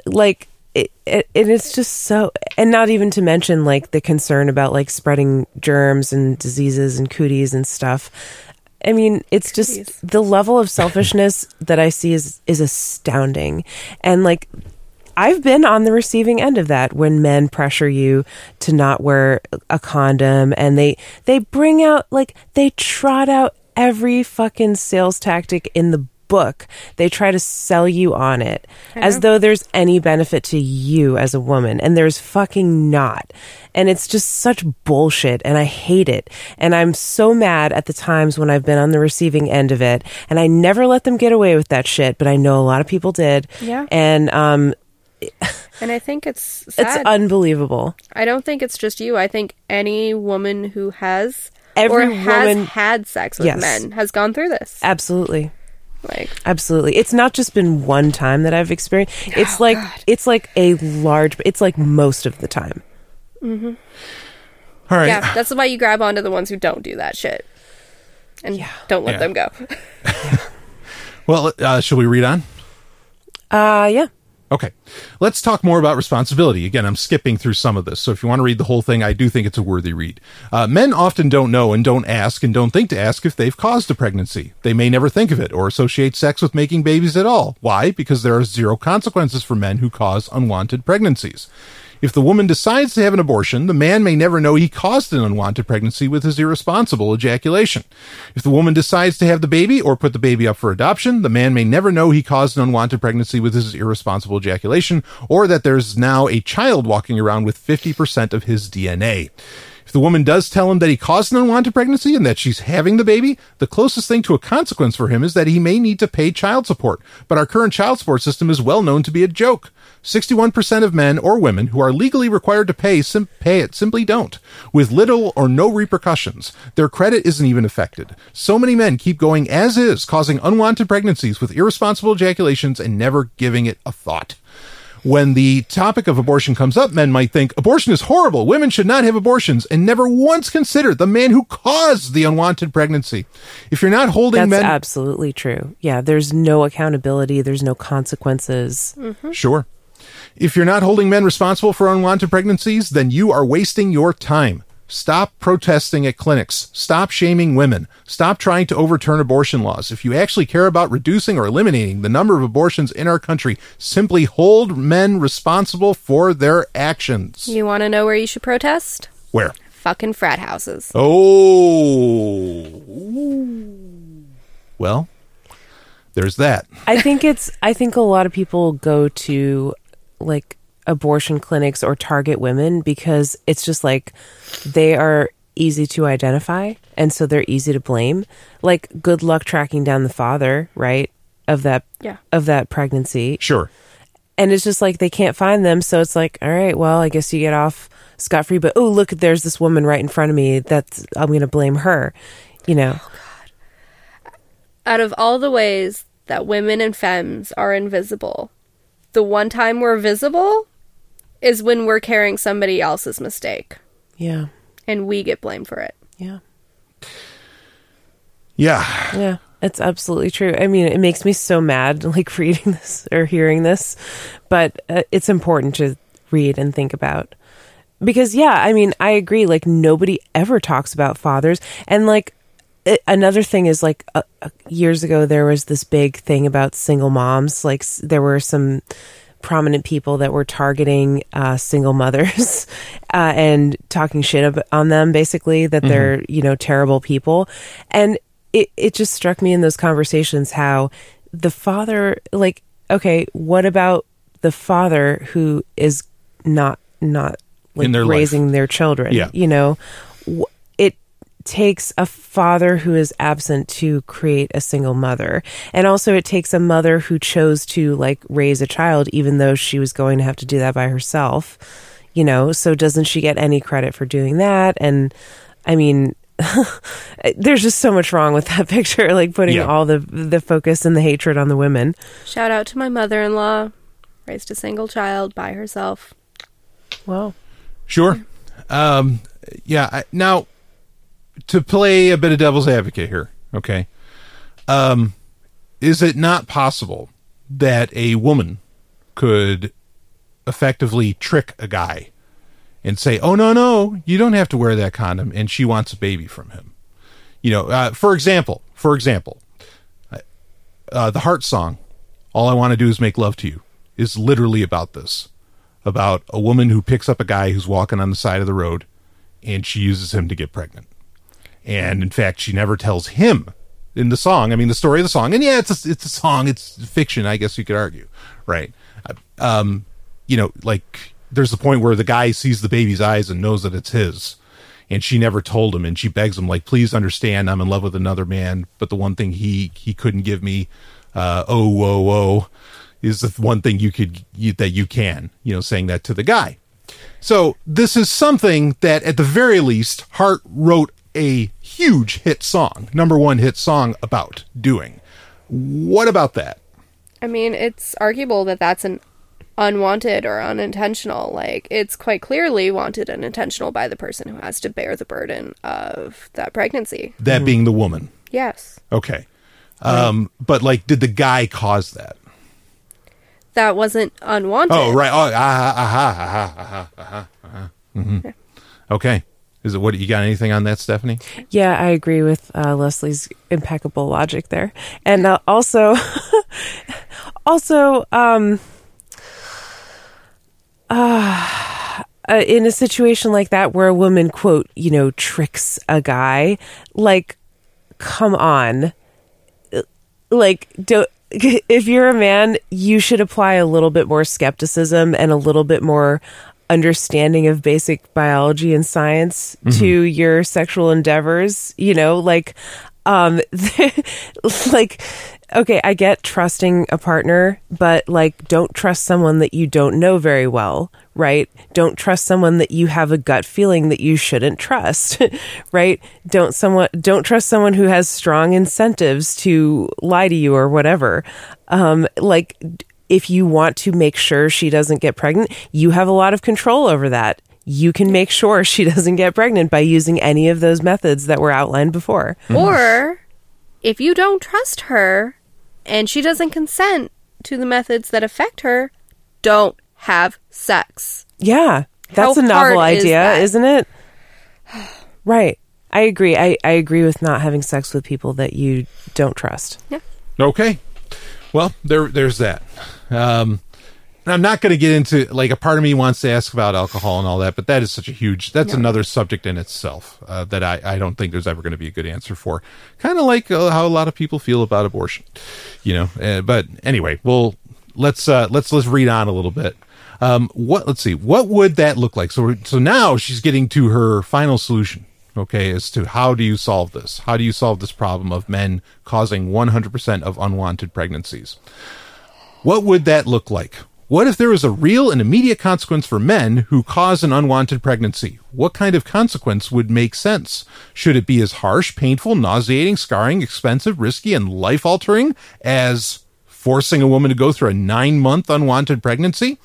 B: Like it, it, it's just so and not even to mention like the concern about like spreading germs and diseases and cooties and stuff. I mean it's just the level of selfishness that i see is is astounding. And like I've been on the receiving end of that when men pressure you to not wear a condom and they they bring out like they trot out every fucking sales tactic in the book. They try to sell you on it as though there's any benefit to you as a woman and there's fucking not. And it's just such bullshit and I hate it. And I'm so mad at the times when I've been on the receiving end of it and I never let them get away with that shit, but I know a lot of people did.
C: Yeah.
B: And um
C: And I think it's
B: it's unbelievable.
C: I don't think it's just you. I think any woman who has
B: Every
C: or has
B: woman-
C: had sex with
B: Yes.
C: men has gone through this.
B: Absolutely.
C: Like
B: Absolutely. It's not just been one time that I've experienced. It's
C: Oh,
B: like
C: God.
B: it's like a large it's like most of the time. Mm-hmm.
A: All right.
C: yeah, that's why you grab onto the ones who don't do that shit. And don't let
A: Yeah.
C: them go.
A: Well, uh, shall we read on?
B: Uh yeah.
A: Okay. Let's talk more about responsibility. Again, I'm skipping through some of this. So if you want to read the whole thing, I do think it's a worthy read. Uh, men often don't know and don't ask and don't think to ask if they've caused a pregnancy. They may never think of it or associate sex with making babies at all. Why? Because there are zero consequences for men who cause unwanted pregnancies. If the woman decides to have an abortion, the man may never know he caused an unwanted pregnancy with his irresponsible ejaculation. If the woman decides to have the baby or put the baby up for adoption, the man may never know he caused an unwanted pregnancy with his irresponsible ejaculation or that there's now a child walking around with 50% of his DNA. If the woman does tell him that he caused an unwanted pregnancy and that she's having the baby, the closest thing to a consequence for him is that he may need to pay child support. But our current child support system is well known to be a joke. 61% of men or women who are legally required to pay, sim- pay it simply don't, with little or no repercussions. Their credit isn't even affected. So many men keep going as is, causing unwanted pregnancies with irresponsible ejaculations and never giving it a thought when the topic of abortion comes up, men might think abortion is horrible. Women should not have abortions and never once consider the man who caused the unwanted pregnancy. If you're not holding
B: That's
A: men,
B: absolutely true. Yeah, there's no accountability, there's no consequences. Mm-hmm.
A: sure. If you're not holding men responsible for unwanted pregnancies, then you are wasting your time. Stop protesting at clinics. Stop shaming women. Stop trying to overturn abortion laws. If you actually care about reducing or eliminating the number of abortions in our country, simply hold men responsible for their actions.
C: You want to know where you should protest?
A: Where?
C: Fucking frat houses.
A: Oh. Well, there's that.
B: I think it's I think a lot of people go to like abortion clinics or target women because it's just like they are easy to identify and so they're easy to blame. Like good luck tracking down the father, right? Of that
C: Yeah.
B: of that pregnancy.
A: Sure.
B: And it's just like they can't find them, so it's like, all right, well, I guess you get off scot free, but oh look, there's this woman right in front of me that's I'm gonna blame her. You know.
C: Oh, Out of all the ways that women and femmes are invisible, the one time we're visible is when we're carrying somebody else's mistake
B: Yeah.
C: and we get blamed for it.
B: Yeah.
A: Yeah.
B: Yeah, it's absolutely true. I mean, it makes me so mad, like reading this or hearing this, but uh, it's important to read and think about. Because, yeah, I mean, I agree. Like, nobody ever talks about fathers. And, like, it, another thing is, like, uh, uh, years ago, there was this big thing about single moms. Like, s- there were some prominent people that were targeting uh, single mothers uh, and talking shit ab- on them, basically, that they're, you know, terrible people. And it, it just struck me in those conversations how the father, like, okay, what about the father who is not, not like
A: In their life.
B: raising their children?
A: Yeah.
B: You know, Wh- takes a father who is absent to create a single mother. And also it takes a mother who chose to like raise a child even though she was going to have to do that by herself. You know, so doesn't she get any credit for doing that? And I mean, there's just so much wrong with that picture. Like putting
A: Yeah.
B: all the the focus and the hatred on the women.
C: Shout out to my mother in law. Raised a single child by herself.
B: Well,
A: Sure. Um, yeah. I, now, to play a bit of devil's advocate here, okay. Um, is it not possible that a woman could effectively trick a guy and say, "Oh no, no, you don't have to wear that condom," and she wants a baby from him? You know, uh, for example, for example, uh, the Heart song, "All I Want to Do Is Make Love to You," is literally about this about a woman who picks up a guy who's walking on the side of the road and she uses him to get pregnant. And in fact, she never tells him in the song. I mean, the story of the song, and yeah, it's a, it's a song, it's fiction, I guess you could argue, right? Um, you know, like there's the point where the guy sees the baby's eyes and knows that it's his. And she never told him, and she begs him, like, please understand, I'm in love with another man, but the one thing he he couldn't give me, uh, oh, whoa, whoa, is the one thing you could you, that you can, you know, saying that to the guy. So this is something that, at the very least, Heart wrote a huge hit song, number one hit song about doing. What about that?
C: I mean, it's arguable that that's an unwanted or unintentional. Like, it's quite clearly wanted and intentional by the person who has to bear the burden of that pregnancy.
A: That mm-hmm. being the woman.
C: Yes.
A: Okay. Um, but like, did the guy cause that?
C: That wasn't unwanted.
A: Oh, right. Oh, ah, ah, ah. aha, aha, aha, aha, aha, aha. hmm Okay. Is it what you got? Anything on that, Stephanie?
B: yeah, I agree with uh, Leslee's impeccable logic there, and uh, also, also, um, uh, uh, in a situation like that where a woman quote you know tricks a guy, like, come on, like don't. If you're a man, you should apply a little bit more skepticism and a little bit more understanding of basic biology and science to your sexual endeavors. You know, like, um, like, okay, I get trusting a partner, but like, don't trust someone that you don't know very well, right? Don't trust someone that you have a gut feeling that you shouldn't trust, right? Don't someone, don't trust someone who has strong incentives to lie to you or whatever. Um, like, if you want to make sure she doesn't get pregnant, you have a lot of control over that. You can make sure she doesn't get pregnant by using any of those methods that were outlined before. Mm-hmm.
C: Or if you don't trust her and she doesn't consent to the methods that affect her, don't have sex.
B: Yeah, that's
C: How
B: a novel
C: idea, is
B: idea,
C: that?
B: isn't it? Right. I agree. I, I agree with not having sex with people that you don't trust. Yeah.
A: Okay. Well, there, there's that. Um, and I'm not going to get into like a part of me wants to ask about alcohol and all that, but that is such a huge. That's another subject in itself uh, that I, I don't think there's ever going to be a good answer for. Kind of like uh, how a lot of people feel about abortion, you know. Uh, but anyway, well, let's uh, let's let's read on a little bit. Um, what let's see, what would that look like? So so now she's getting to her final solution. Okay, as to how do you solve this? How do you solve this problem of men causing 100% of unwanted pregnancies? What would that look like? What if there was a real and immediate consequence for men who cause an unwanted pregnancy? What kind of consequence would make sense? Should it be as harsh, painful, nauseating, scarring, expensive, risky, and life altering as forcing a woman to go through a nine month unwanted pregnancy?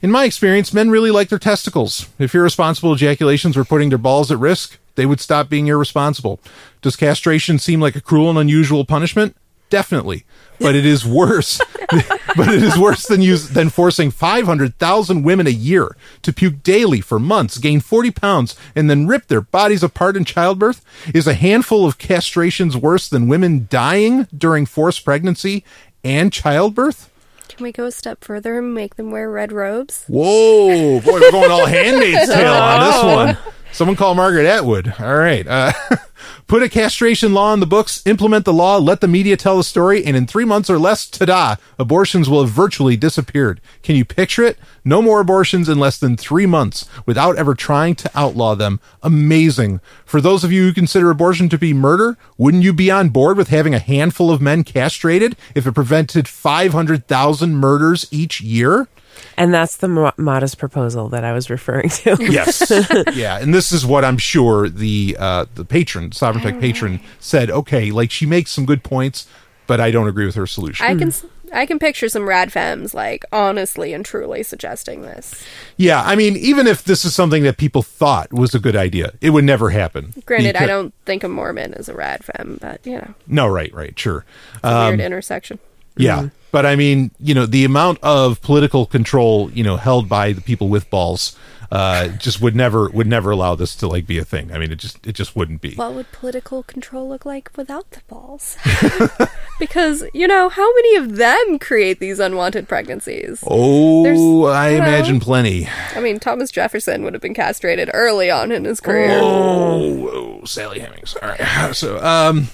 A: In my experience, men really like their testicles. If irresponsible ejaculations were putting their balls at risk, they would stop being irresponsible. Does castration seem like a cruel and unusual punishment? Definitely. But it is worse. but it is worse than use, than forcing 500,000 women a year to puke daily for months, gain 40 pounds, and then rip their bodies apart in childbirth. Is a handful of castrations worse than women dying during forced pregnancy and childbirth?
C: Can we go a step further and make them wear red robes?
A: Whoa, boy, we're going all Handmaid's Tale on this oh. one. Someone call Margaret Atwood. All right. Uh, put a castration law in the books, implement the law, let the media tell the story, and in three months or less, ta-da, abortions will have virtually disappeared. Can you picture it? No more abortions in less than three months without ever trying to outlaw them. Amazing. For those of you who consider abortion to be murder, wouldn't you be on board with having a handful of men castrated if it prevented 500,000 murders each year?
B: And that's the mo- modest proposal that I was referring to.
A: Yes. yeah, and this is what I'm sure the uh, the patron, Sovereign Tech patron, mm-hmm. said. Okay, like she makes some good points, but I don't agree with her solution.
C: I can mm-hmm. I can picture some rad femmes like honestly and truly suggesting this.
A: yeah, I mean, even if this is something that people thought was a good idea, it would never happen.
C: Granted, I don't think a Mormon is a rad femme, but you know,
A: No, right, right, sure.
C: it's a weird um, intersection.
A: Yeah. But I mean, you know, the amount of political control, you know, held by the people with balls, uh, just would never would never allow this to like be a thing. I mean, it just it just wouldn't be.
C: What would political control look like without the balls? because you know, how many of them create these unwanted pregnancies?
A: oh,
C: There's-
A: I
C: you know.
A: imagine plenty.
C: I mean, Thomas Jefferson would have been castrated early on in his career.
A: Oh, whoa, Sally Hemings. All right. So, um,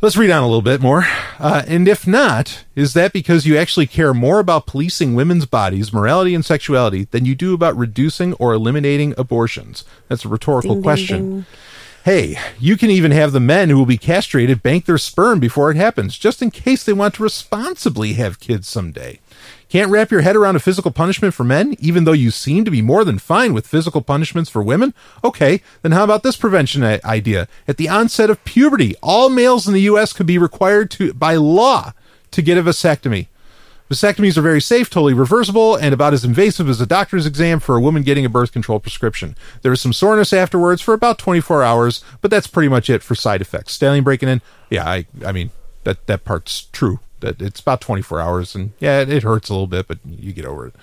A: let's read on a little bit more. Uh, and if not, is that because you actually care more about policing women's bodies, morality, and sexuality than you do about reducing or eliminating abortions? That's a rhetorical
B: Ding, ding,
A: question.
B: ding.
A: Hey, you can even have the men who will be castrated bank their sperm before it happens, just in case they want to responsibly have kids someday. Can't wrap your head around a physical punishment for men, even though you seem to be more than fine with physical punishments for women? Okay, then how about this prevention idea? At the onset of puberty, all males in the U.S. could be required to, by law, to get a vasectomy. Vasectomies are very safe, totally reversible, and about as invasive as a doctor's exam for a woman getting a birth control prescription. There is some soreness afterwards for about 24 hours, but that's pretty much it for side effects. Stallion breaking in, yeah, I, I mean, that, that part's true. That it's about 24 hours, and yeah, it, it hurts a little bit, but you get over it.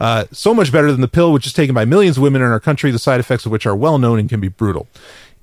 A: Uh, so much better than the pill, which is taken by millions of women in our country, the side effects of which are well known and can be brutal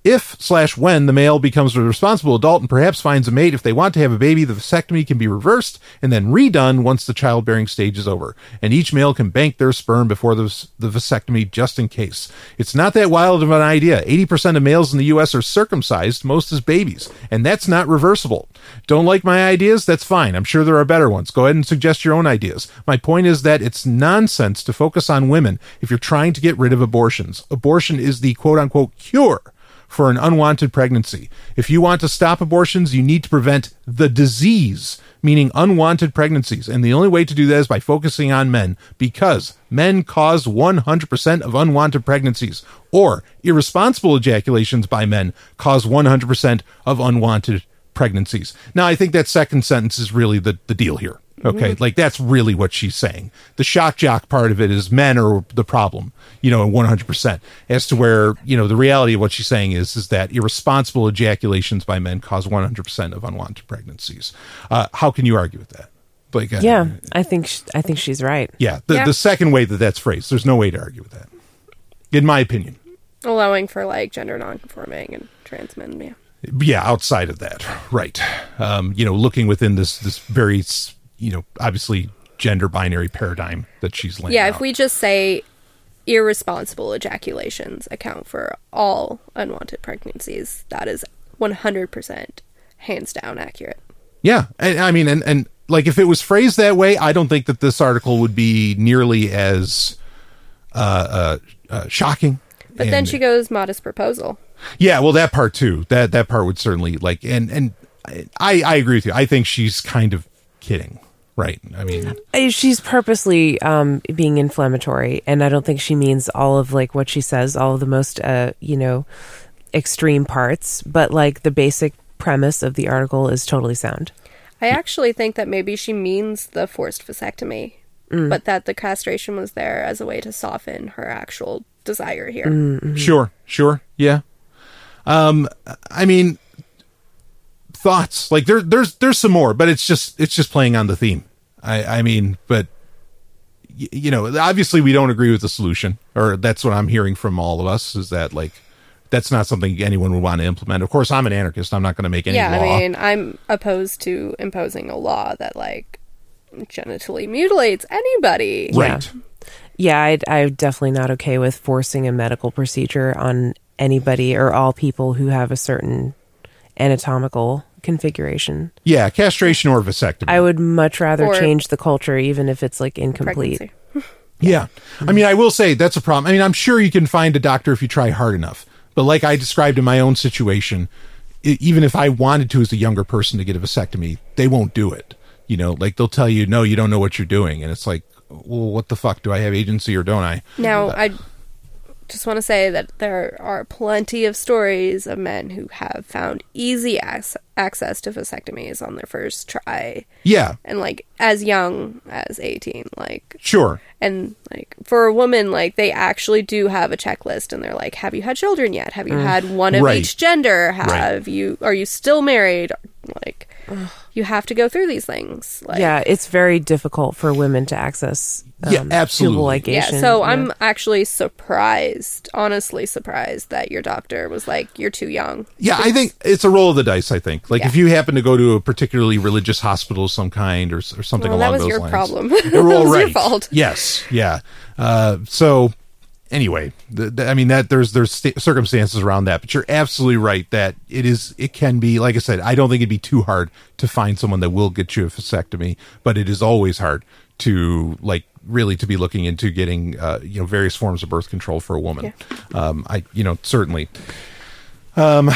A: if slash when the male becomes a responsible adult and perhaps finds a mate if they want to have a baby the vasectomy can be reversed and then redone once the childbearing stage is over. And each male can bank their sperm before the, the vasectomy just in case. It's not that wild of an idea. 80% of males in the us are circumcised most as babies and that's not reversible. Don't like my ideas? That's fine. I'm sure there are better ones. Go ahead and suggest your own ideas. My point is that it's nonsense to focus on women if you're trying to get rid of abortions. Abortion is the quote unquote cure for an unwanted pregnancy. If you want to stop abortions, you need to prevent the disease, meaning unwanted pregnancies. And the only way to do that is by focusing on men, because men cause 100% of unwanted pregnancies, or irresponsible ejaculations by men cause 100% of unwanted pregnancies. Now, I think that second sentence is really the, the deal here. Okay, like that's really what she's saying. The shock jock part of it is men are the problem, you know, one hundred percent. As to where you know the reality of what she's saying is is that irresponsible ejaculations by men cause one hundred percent of unwanted pregnancies. Uh, how can you argue with that? Like, uh,
B: Yeah, I think sh- I think she's right.
A: yeah. The
C: Yeah.
A: the second way that that's phrased, there's no way to argue with that, in my opinion.
C: Allowing for like gender nonconforming and trans men, yeah.
A: yeah outside of that right um you know looking within this this very s- you know obviously gender binary paradigm that she's laying
C: Yeah,
A: out.
C: if we just say irresponsible ejaculations account for all unwanted pregnancies, that is 100% hands down accurate.
A: yeah and, i mean and and like if it was phrased that way i don't think that this article would be nearly as uh uh, uh shocking
C: But then she goes modest proposal.
A: yeah well that part too that that part would certainly like and and i i agree with you i think she's kind of kidding right i mean
B: She's purposely um, being inflammatory, and I don't think she means all of like what she says, all of the most uh, you know extreme parts. But like the basic premise of the article is totally sound.
C: I actually think that maybe she means the forced vasectomy, but that the castration was there as a way to soften her actual desire here.
A: Sure, sure, yeah. Um, I mean, thoughts like there, there's there's some more, but it's just it's just playing on the theme. I I mean, but you know, obviously we don't agree with the solution, or that's what I'm hearing from all of us is that like that's not something anyone would want to implement. Of course, I'm an anarchist. I'm not going to make any
C: Yeah,
A: law.
C: I mean, I'm opposed to imposing a law that like genitally mutilates anybody.
A: right.
B: Yeah, I, I'm definitely not okay with forcing a medical procedure on anybody or all people who have a certain anatomical configuration.
A: Yeah, castration or vasectomy.
B: I would much rather
C: Or-
B: change the culture, even if it's like incomplete.
C: Pregnancy.
A: Yeah. I mean, I will say that's a problem. I mean, I'm sure you can find a doctor if you try hard enough. But like I described in my own situation, even if I wanted to as a younger person to get a vasectomy, they won't do it. You know, like they'll tell you, no, you don't know what you're doing. And it's like, well, what the fuck? Do I have agency or don't I?
C: Now, I just want to say that there are plenty of stories of men who have found easy ac- access to vasectomies on their first try,
A: Yeah,
C: and like as young as eighteen. Like,
A: sure.
C: and like for a woman, like they actually do have a checklist, and they're like, "Have you had children yet? Have you mm. had one of
A: Right.
C: each gender? Have you? Are you still married? Like, you have to go through these things. Like,
B: yeah, it's very difficult for women to access um,
A: Yeah, absolutely.
B: tubal
C: Yeah, so
B: Yeah.
C: I'm actually surprised, honestly surprised that your doctor was like, "You're too young."
A: Yeah, I think it's a roll of the dice. I think, like,
C: Yeah.
A: if you happen to go to a particularly religious hospital of some kind, or, or something
C: Well,
A: along
C: that was
A: those
C: your
A: lines.
C: problem.
A: Yeah, well,
C: It was your fault.
A: Yes, yeah. Uh, so, anyway, th- th- I mean that there's there's st- circumstances around that, but you're absolutely right that it is it can be like I said. I don't think it'd be too hard to find someone that will get you a vasectomy, but it is always hard to like really to be looking into getting uh, you know various forms of birth control for a woman. Um, I you know certainly Um,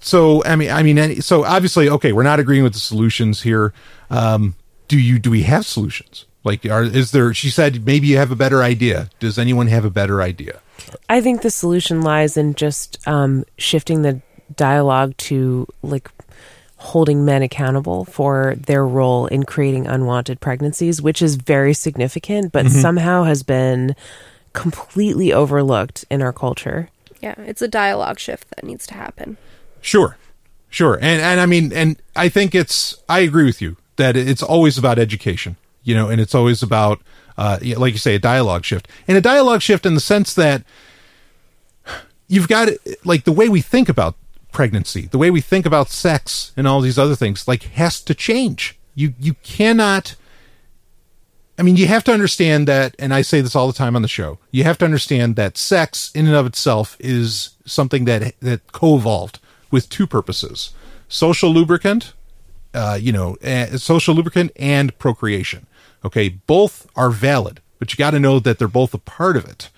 A: so I mean, I mean, any, so obviously, okay, we're not agreeing with the solutions here. Um, do you do we have solutions? Like, are is there? She said maybe you have a better idea. Does anyone have a better idea?
B: I think the solution lies in just um, shifting the dialogue to like holding men accountable for their role in creating unwanted pregnancies, which is very significant, but somehow has been completely overlooked in our culture.
C: Yeah, it's a dialogue shift that needs to happen.
A: Sure, sure, and and I mean, and I think it's. I agree with you that it's always about education, you know, and it's always about, uh, like you say, a dialogue shift, and a dialogue shift in the sense that you've got like the way we think about pregnancy, the way we think about sex, and all these other things, like has to change. You you cannot. I mean, you have to understand that, and I say this all the time on the show. You have to understand that sex, in and of itself, is something that that co-evolved with two purposes: social lubricant, uh, you know, uh, social lubricant and procreation. Okay, both are valid, but you got to know that they're both a part of it.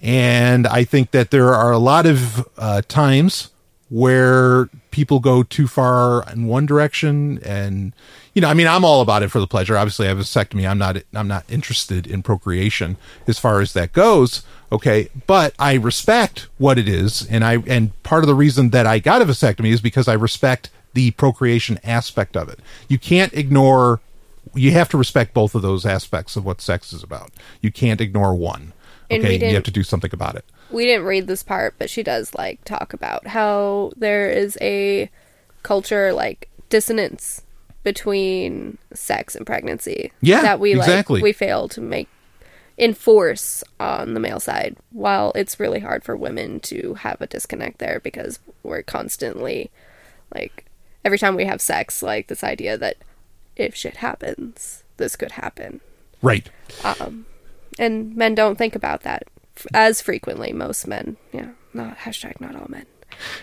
A: And I think that there are a lot of uh, times where people go too far in one direction and you know i mean i'm all about it for the pleasure. Obviously i have a vasectomy. I'm not i'm not interested in procreation as far as that goes. Okay but i respect what it is and i and part of the reason that i got a vasectomy is because i respect the procreation aspect of it. You can't ignore you have to respect both of those aspects of what sex is about you can't ignore one okay you have to do something about it
C: We didn't read this part, but she does like talk about how there is a culture like dissonance between sex and pregnancy.
A: Yeah,
C: that we
A: exactly.
C: like we fail to make enforce on the male side. While it's really hard for women to have a disconnect there because we're constantly like every time we have sex, like this idea that if shit happens, this could happen.
A: right um,
C: and men don't think about that as frequently. Most men, yeah, not hashtag not all men.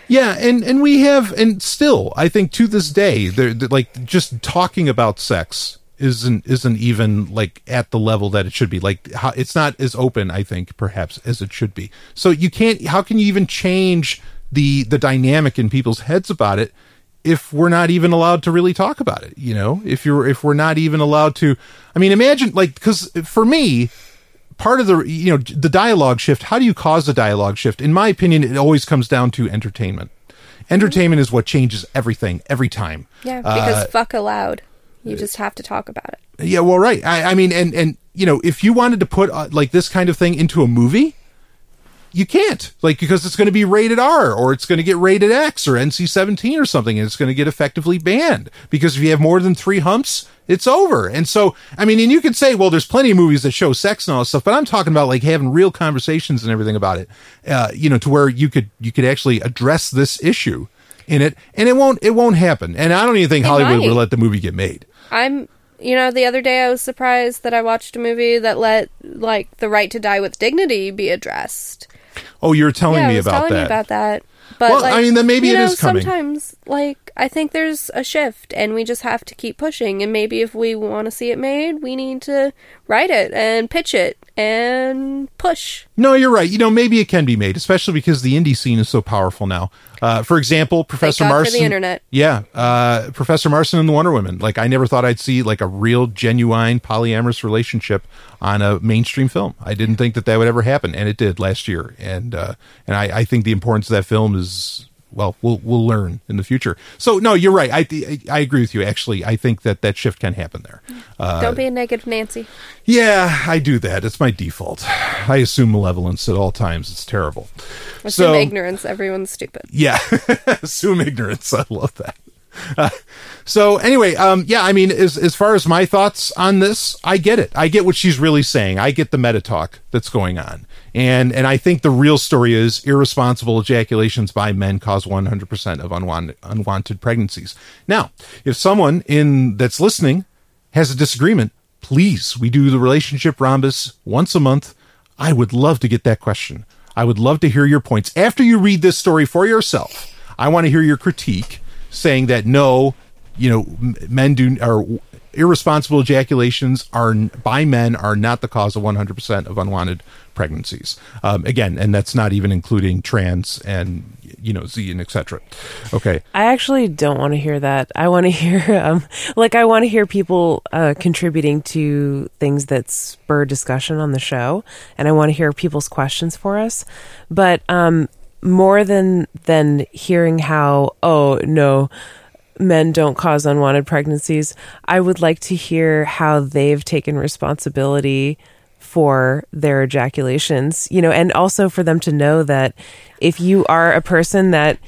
A: Yeah, and and we have, and still, I think to this day, they're, they're, like just talking about sex isn't isn't even like at the level that it should be. Like, how, it's not as open, I think, perhaps as it should be. So you can't. How can you even change the the dynamic in people's heads about it if we're not even allowed to really talk about it? You know, if you're if we're not even allowed to. I mean, imagine like because for me, part of the you know the dialogue shift how do you cause a dialogue shift in my opinion it always comes down to entertainment entertainment is what changes everything every time
C: Yeah, because
A: Uh,
C: fuck allowed. You just have to talk about it.
A: yeah well right i, I mean and and you know if you wanted to put uh, like this kind of thing into a movie you can't like because it's going to be rated r or it's going to get rated x or nc-17 or something and it's going to get effectively banned because if you have more than three humps it's over and so i mean and you could say well there's plenty of movies that show sex and all this stuff but i'm talking about like having real conversations and everything about it uh, you know to where you could you could actually address this issue in it and it won't it won't happen and i don't even think
C: It
A: hollywood
C: might.
A: would let the movie get made
C: I'm, you know, the other day I was surprised that I watched a movie that let like the right to die with dignity be addressed.
A: Oh you're telling
C: yeah,
A: me about
C: telling
A: that
C: you about that. But
A: Well,
C: like,
A: I mean, then maybe it
C: know,
A: is coming.
C: Sometimes, like, I think there's a shift and we just have to keep pushing. And maybe if we want to see it made, we need to write it and pitch it and push.
A: No, you're right. You know, maybe it can be made, especially because the indie scene is so powerful now. Uh, for example, Professor
C: for the internet.
A: Yeah, uh, Professor Marston and the Wonder Woman. Like, I never thought I'd see like a real, genuine polyamorous relationship on a mainstream film. I didn't think that that would ever happen, and it did last year. And uh, and I, I think the importance of that film is well, we'll we'll learn in the future. So no, you're right. I I agree with you. Actually, I think that that shift can happen there. Uh,
C: Don't be a negative Nancy.
A: yeah, I do that. It's my default. I assume malevolence at all times. It's terrible.
C: Assume
A: so
C: ignorance. Everyone's stupid.
A: yeah, assume ignorance. I love that. Uh, so anyway, um, yeah, I mean, as as far as my thoughts on this, I get it. I get what she's really saying. I get the meta talk that's going on, and and I think the real story is irresponsible ejaculations by men cause 100% of unwanted unwanted pregnancies. Now, if someone in that's listening has a disagreement, please, we do the relationship rhombus once a month. I would love to get that question. I would love to hear your points after you read this story for yourself. I want to hear your critique saying that no, you know, men do or irresponsible ejaculations are by men are not the cause of 100% of unwanted pregnancies. Um, again, and that's not even including trans and you know Z and etc. Okay.
B: I actually don't want to hear that. I want to hear, um, like, I want to hear people uh, contributing to things that spur discussion on the show, and I want to hear people's questions for us. But um, more than than hearing how, oh no, men don't cause unwanted pregnancies, I would like to hear how they've taken responsibility for their ejaculations, you know, and also for them to know that if you are a person that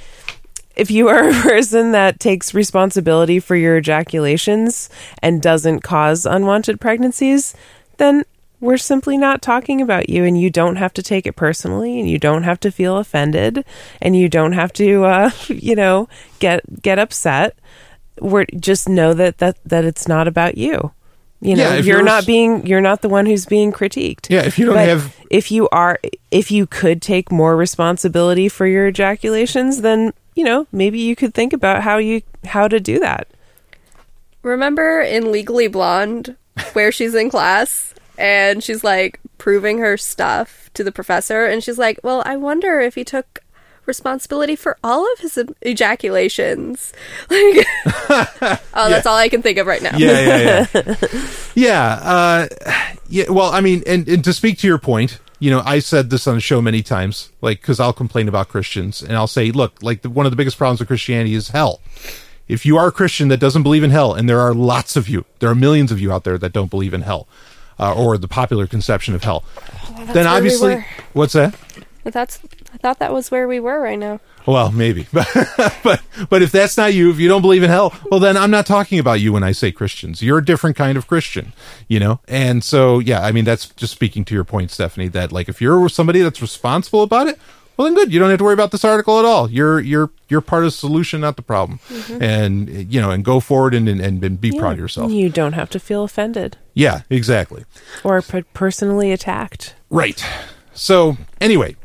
B: if you are a person that takes responsibility for your ejaculations and doesn't cause unwanted pregnancies, then we're simply not talking about you and you don't have to take it personally and you don't have to feel offended and you don't have to uh, you know get get upset. We're just know that that that it's not about you. You know
A: yeah,
B: you're,
A: you're-
B: not being you're not the one who's being critiqued.
A: Yeah, if you don't
B: But
A: have
B: if you are if you could take more responsibility for your ejaculations then you know maybe you could think about how you how to do that.
C: Remember in Legally Blonde where she's in class and she's like proving her stuff to the professor and she's like, "Well, I wonder if he took responsibility for all of his ejaculations." Like Oh, that's all I can think of right now.
A: yeah, yeah, yeah. yeah, uh, yeah. Well, I mean, and, and to speak to your point, you know, I said this on the show many times, like, because I'll complain about Christians, and I'll say, look, like, the, one of the biggest problems with Christianity is hell. If you are a Christian that doesn't believe in hell, and there are lots of you, there are millions of you out there that don't believe in hell, uh, or the popular conception of hell, then
C: where we
A: obviously, what's that?
C: But that's I thought that was where we were right now.
A: Well, maybe, but but but if that's not you, if you don't believe in hell, well, then I'm not talking about you when I say Christians. You're a different kind of Christian, you know. And so, yeah, I mean, that's just speaking to your point, Stephanie. That like, if you're somebody that's responsible about it, well, then good. You don't have to worry about this article at all. You're you're you're part of the solution, not the problem. And you know, and go forward and and, and be proud of yourself.
B: you don't have to feel offended
A: Yeah, exactly.
B: or per- personally attacked
A: Right. So anyway,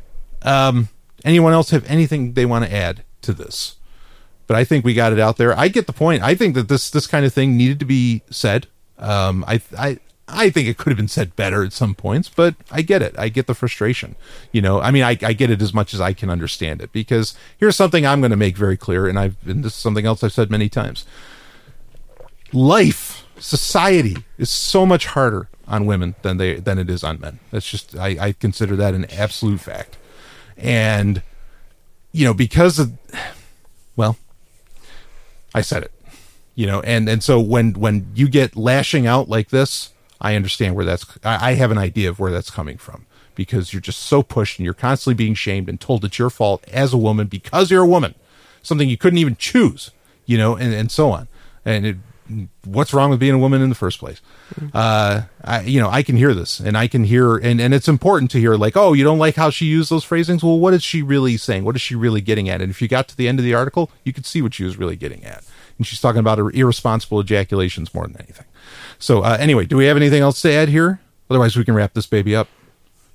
A: um, anyone else have anything they want to add to this? But I think we got it out there. I get the point. I think that this this kind of thing needed to be said. Um, I I I think it could have been said better at some points, but I get it. I get the frustration. You know, I mean, I, I get it as much as I can understand it because here's something I'm going to make very clear, and I've this is something else I've said many times. Life, society is so much harder on women than they than it is on men. That's just I, I consider that an absolute fact. And you know, because of well, I said it. You know, and and so when when you get lashing out like this, I understand where that's I, have an idea of where that's coming from because you're just so pushed and you're constantly being shamed and told it's your fault as a woman because you're a woman, something you couldn't even choose, you know, and and so on. And it, what's wrong with being a woman in the first place? Uh, I, you know, I can hear this and I can hear, and, and it's important to hear like, oh, you don't like how she used those phrasings. Well, what is she really saying? What is she really getting at? And if you got to the end of the article, you could see what she was really getting at. And she's talking about her irresponsible ejaculations more than anything. So, uh, anyway, do we have anything else to add here? Otherwise, we can wrap this baby up.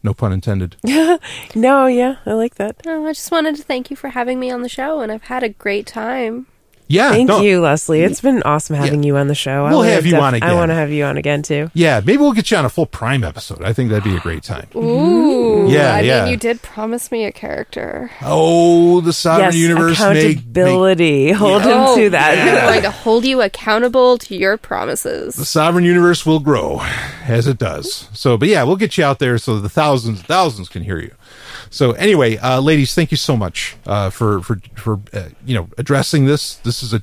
A: No pun intended.
B: no yeah i like that
C: Oh, I just wanted to thank you for having me on the show, and I've had a great time.
A: Yeah,
B: Thank
A: no.
B: you, Leslee. It's been awesome having you on the show. I
A: We'll
B: wanna
A: have you on again.
B: I want to have you on again too.
A: Yeah, maybe we'll get you on a full Prime episode. I think that'd be a great time.
C: Ooh. Mm-hmm.
A: Yeah,
C: I
A: yeah.
C: mean, you did promise me a character.
A: Oh, the Sovereign
B: yes,
A: Universe make, make
B: accountability. Hold
C: Oh,
B: him to that.
C: I'm going to hold you accountable to your promises.
A: the sovereign universe will grow as it does. So, but yeah, we'll get you out there so the thousands, thousands can hear you. So, anyway, uh, ladies, thank you so much uh, for for for uh, you know addressing this. This is a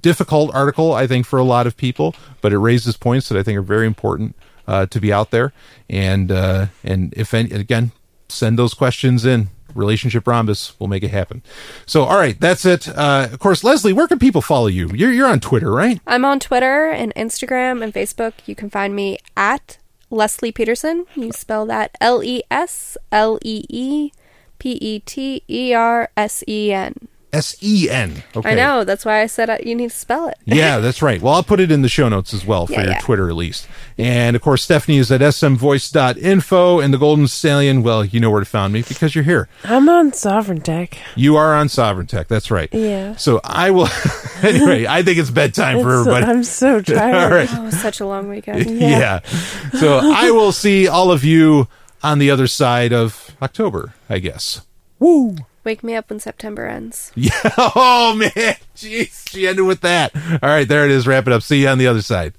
A: difficult article, I think, for a lot of people, but it raises points that I think are very important uh, to be out there. And uh, and if any, again, send those questions in. Relationship Rhombus will make it happen. So, all right, that's it. Uh, of course, Leslee, where can people follow you? You're you're on Twitter, right?
C: I'm on Twitter and Instagram and Facebook. You can find me at Leslee Petersen. You spell that L E S L E E P E T E R S E N.
A: S E N. Okay.
C: I know. That's why I said uh, you need to spell it.
A: yeah, that's right. Well, I'll put it in the show notes as well for
C: Yeah,
A: your
C: yeah.
A: Twitter at least. And of course, Stephanie is at smvoice.info and the Golden Stallion. Well, you know where to find me because you're here.
B: I'm on Sovereign Tech.
A: You are on Sovereign Tech. That's right.
B: Yeah.
A: So I will. anyway, I think it's bedtime for
B: It's-
A: everybody.
B: I'm so tired.
A: All right.
C: Oh, such a long weekend.
A: Yeah. So I will see all of you on the other side of October, I guess. Woo.
C: Wake me up when September ends.
A: Yeah. Oh, man. Jeez. She ended with that. All right. There it is. Wrap it up. See you on the other side.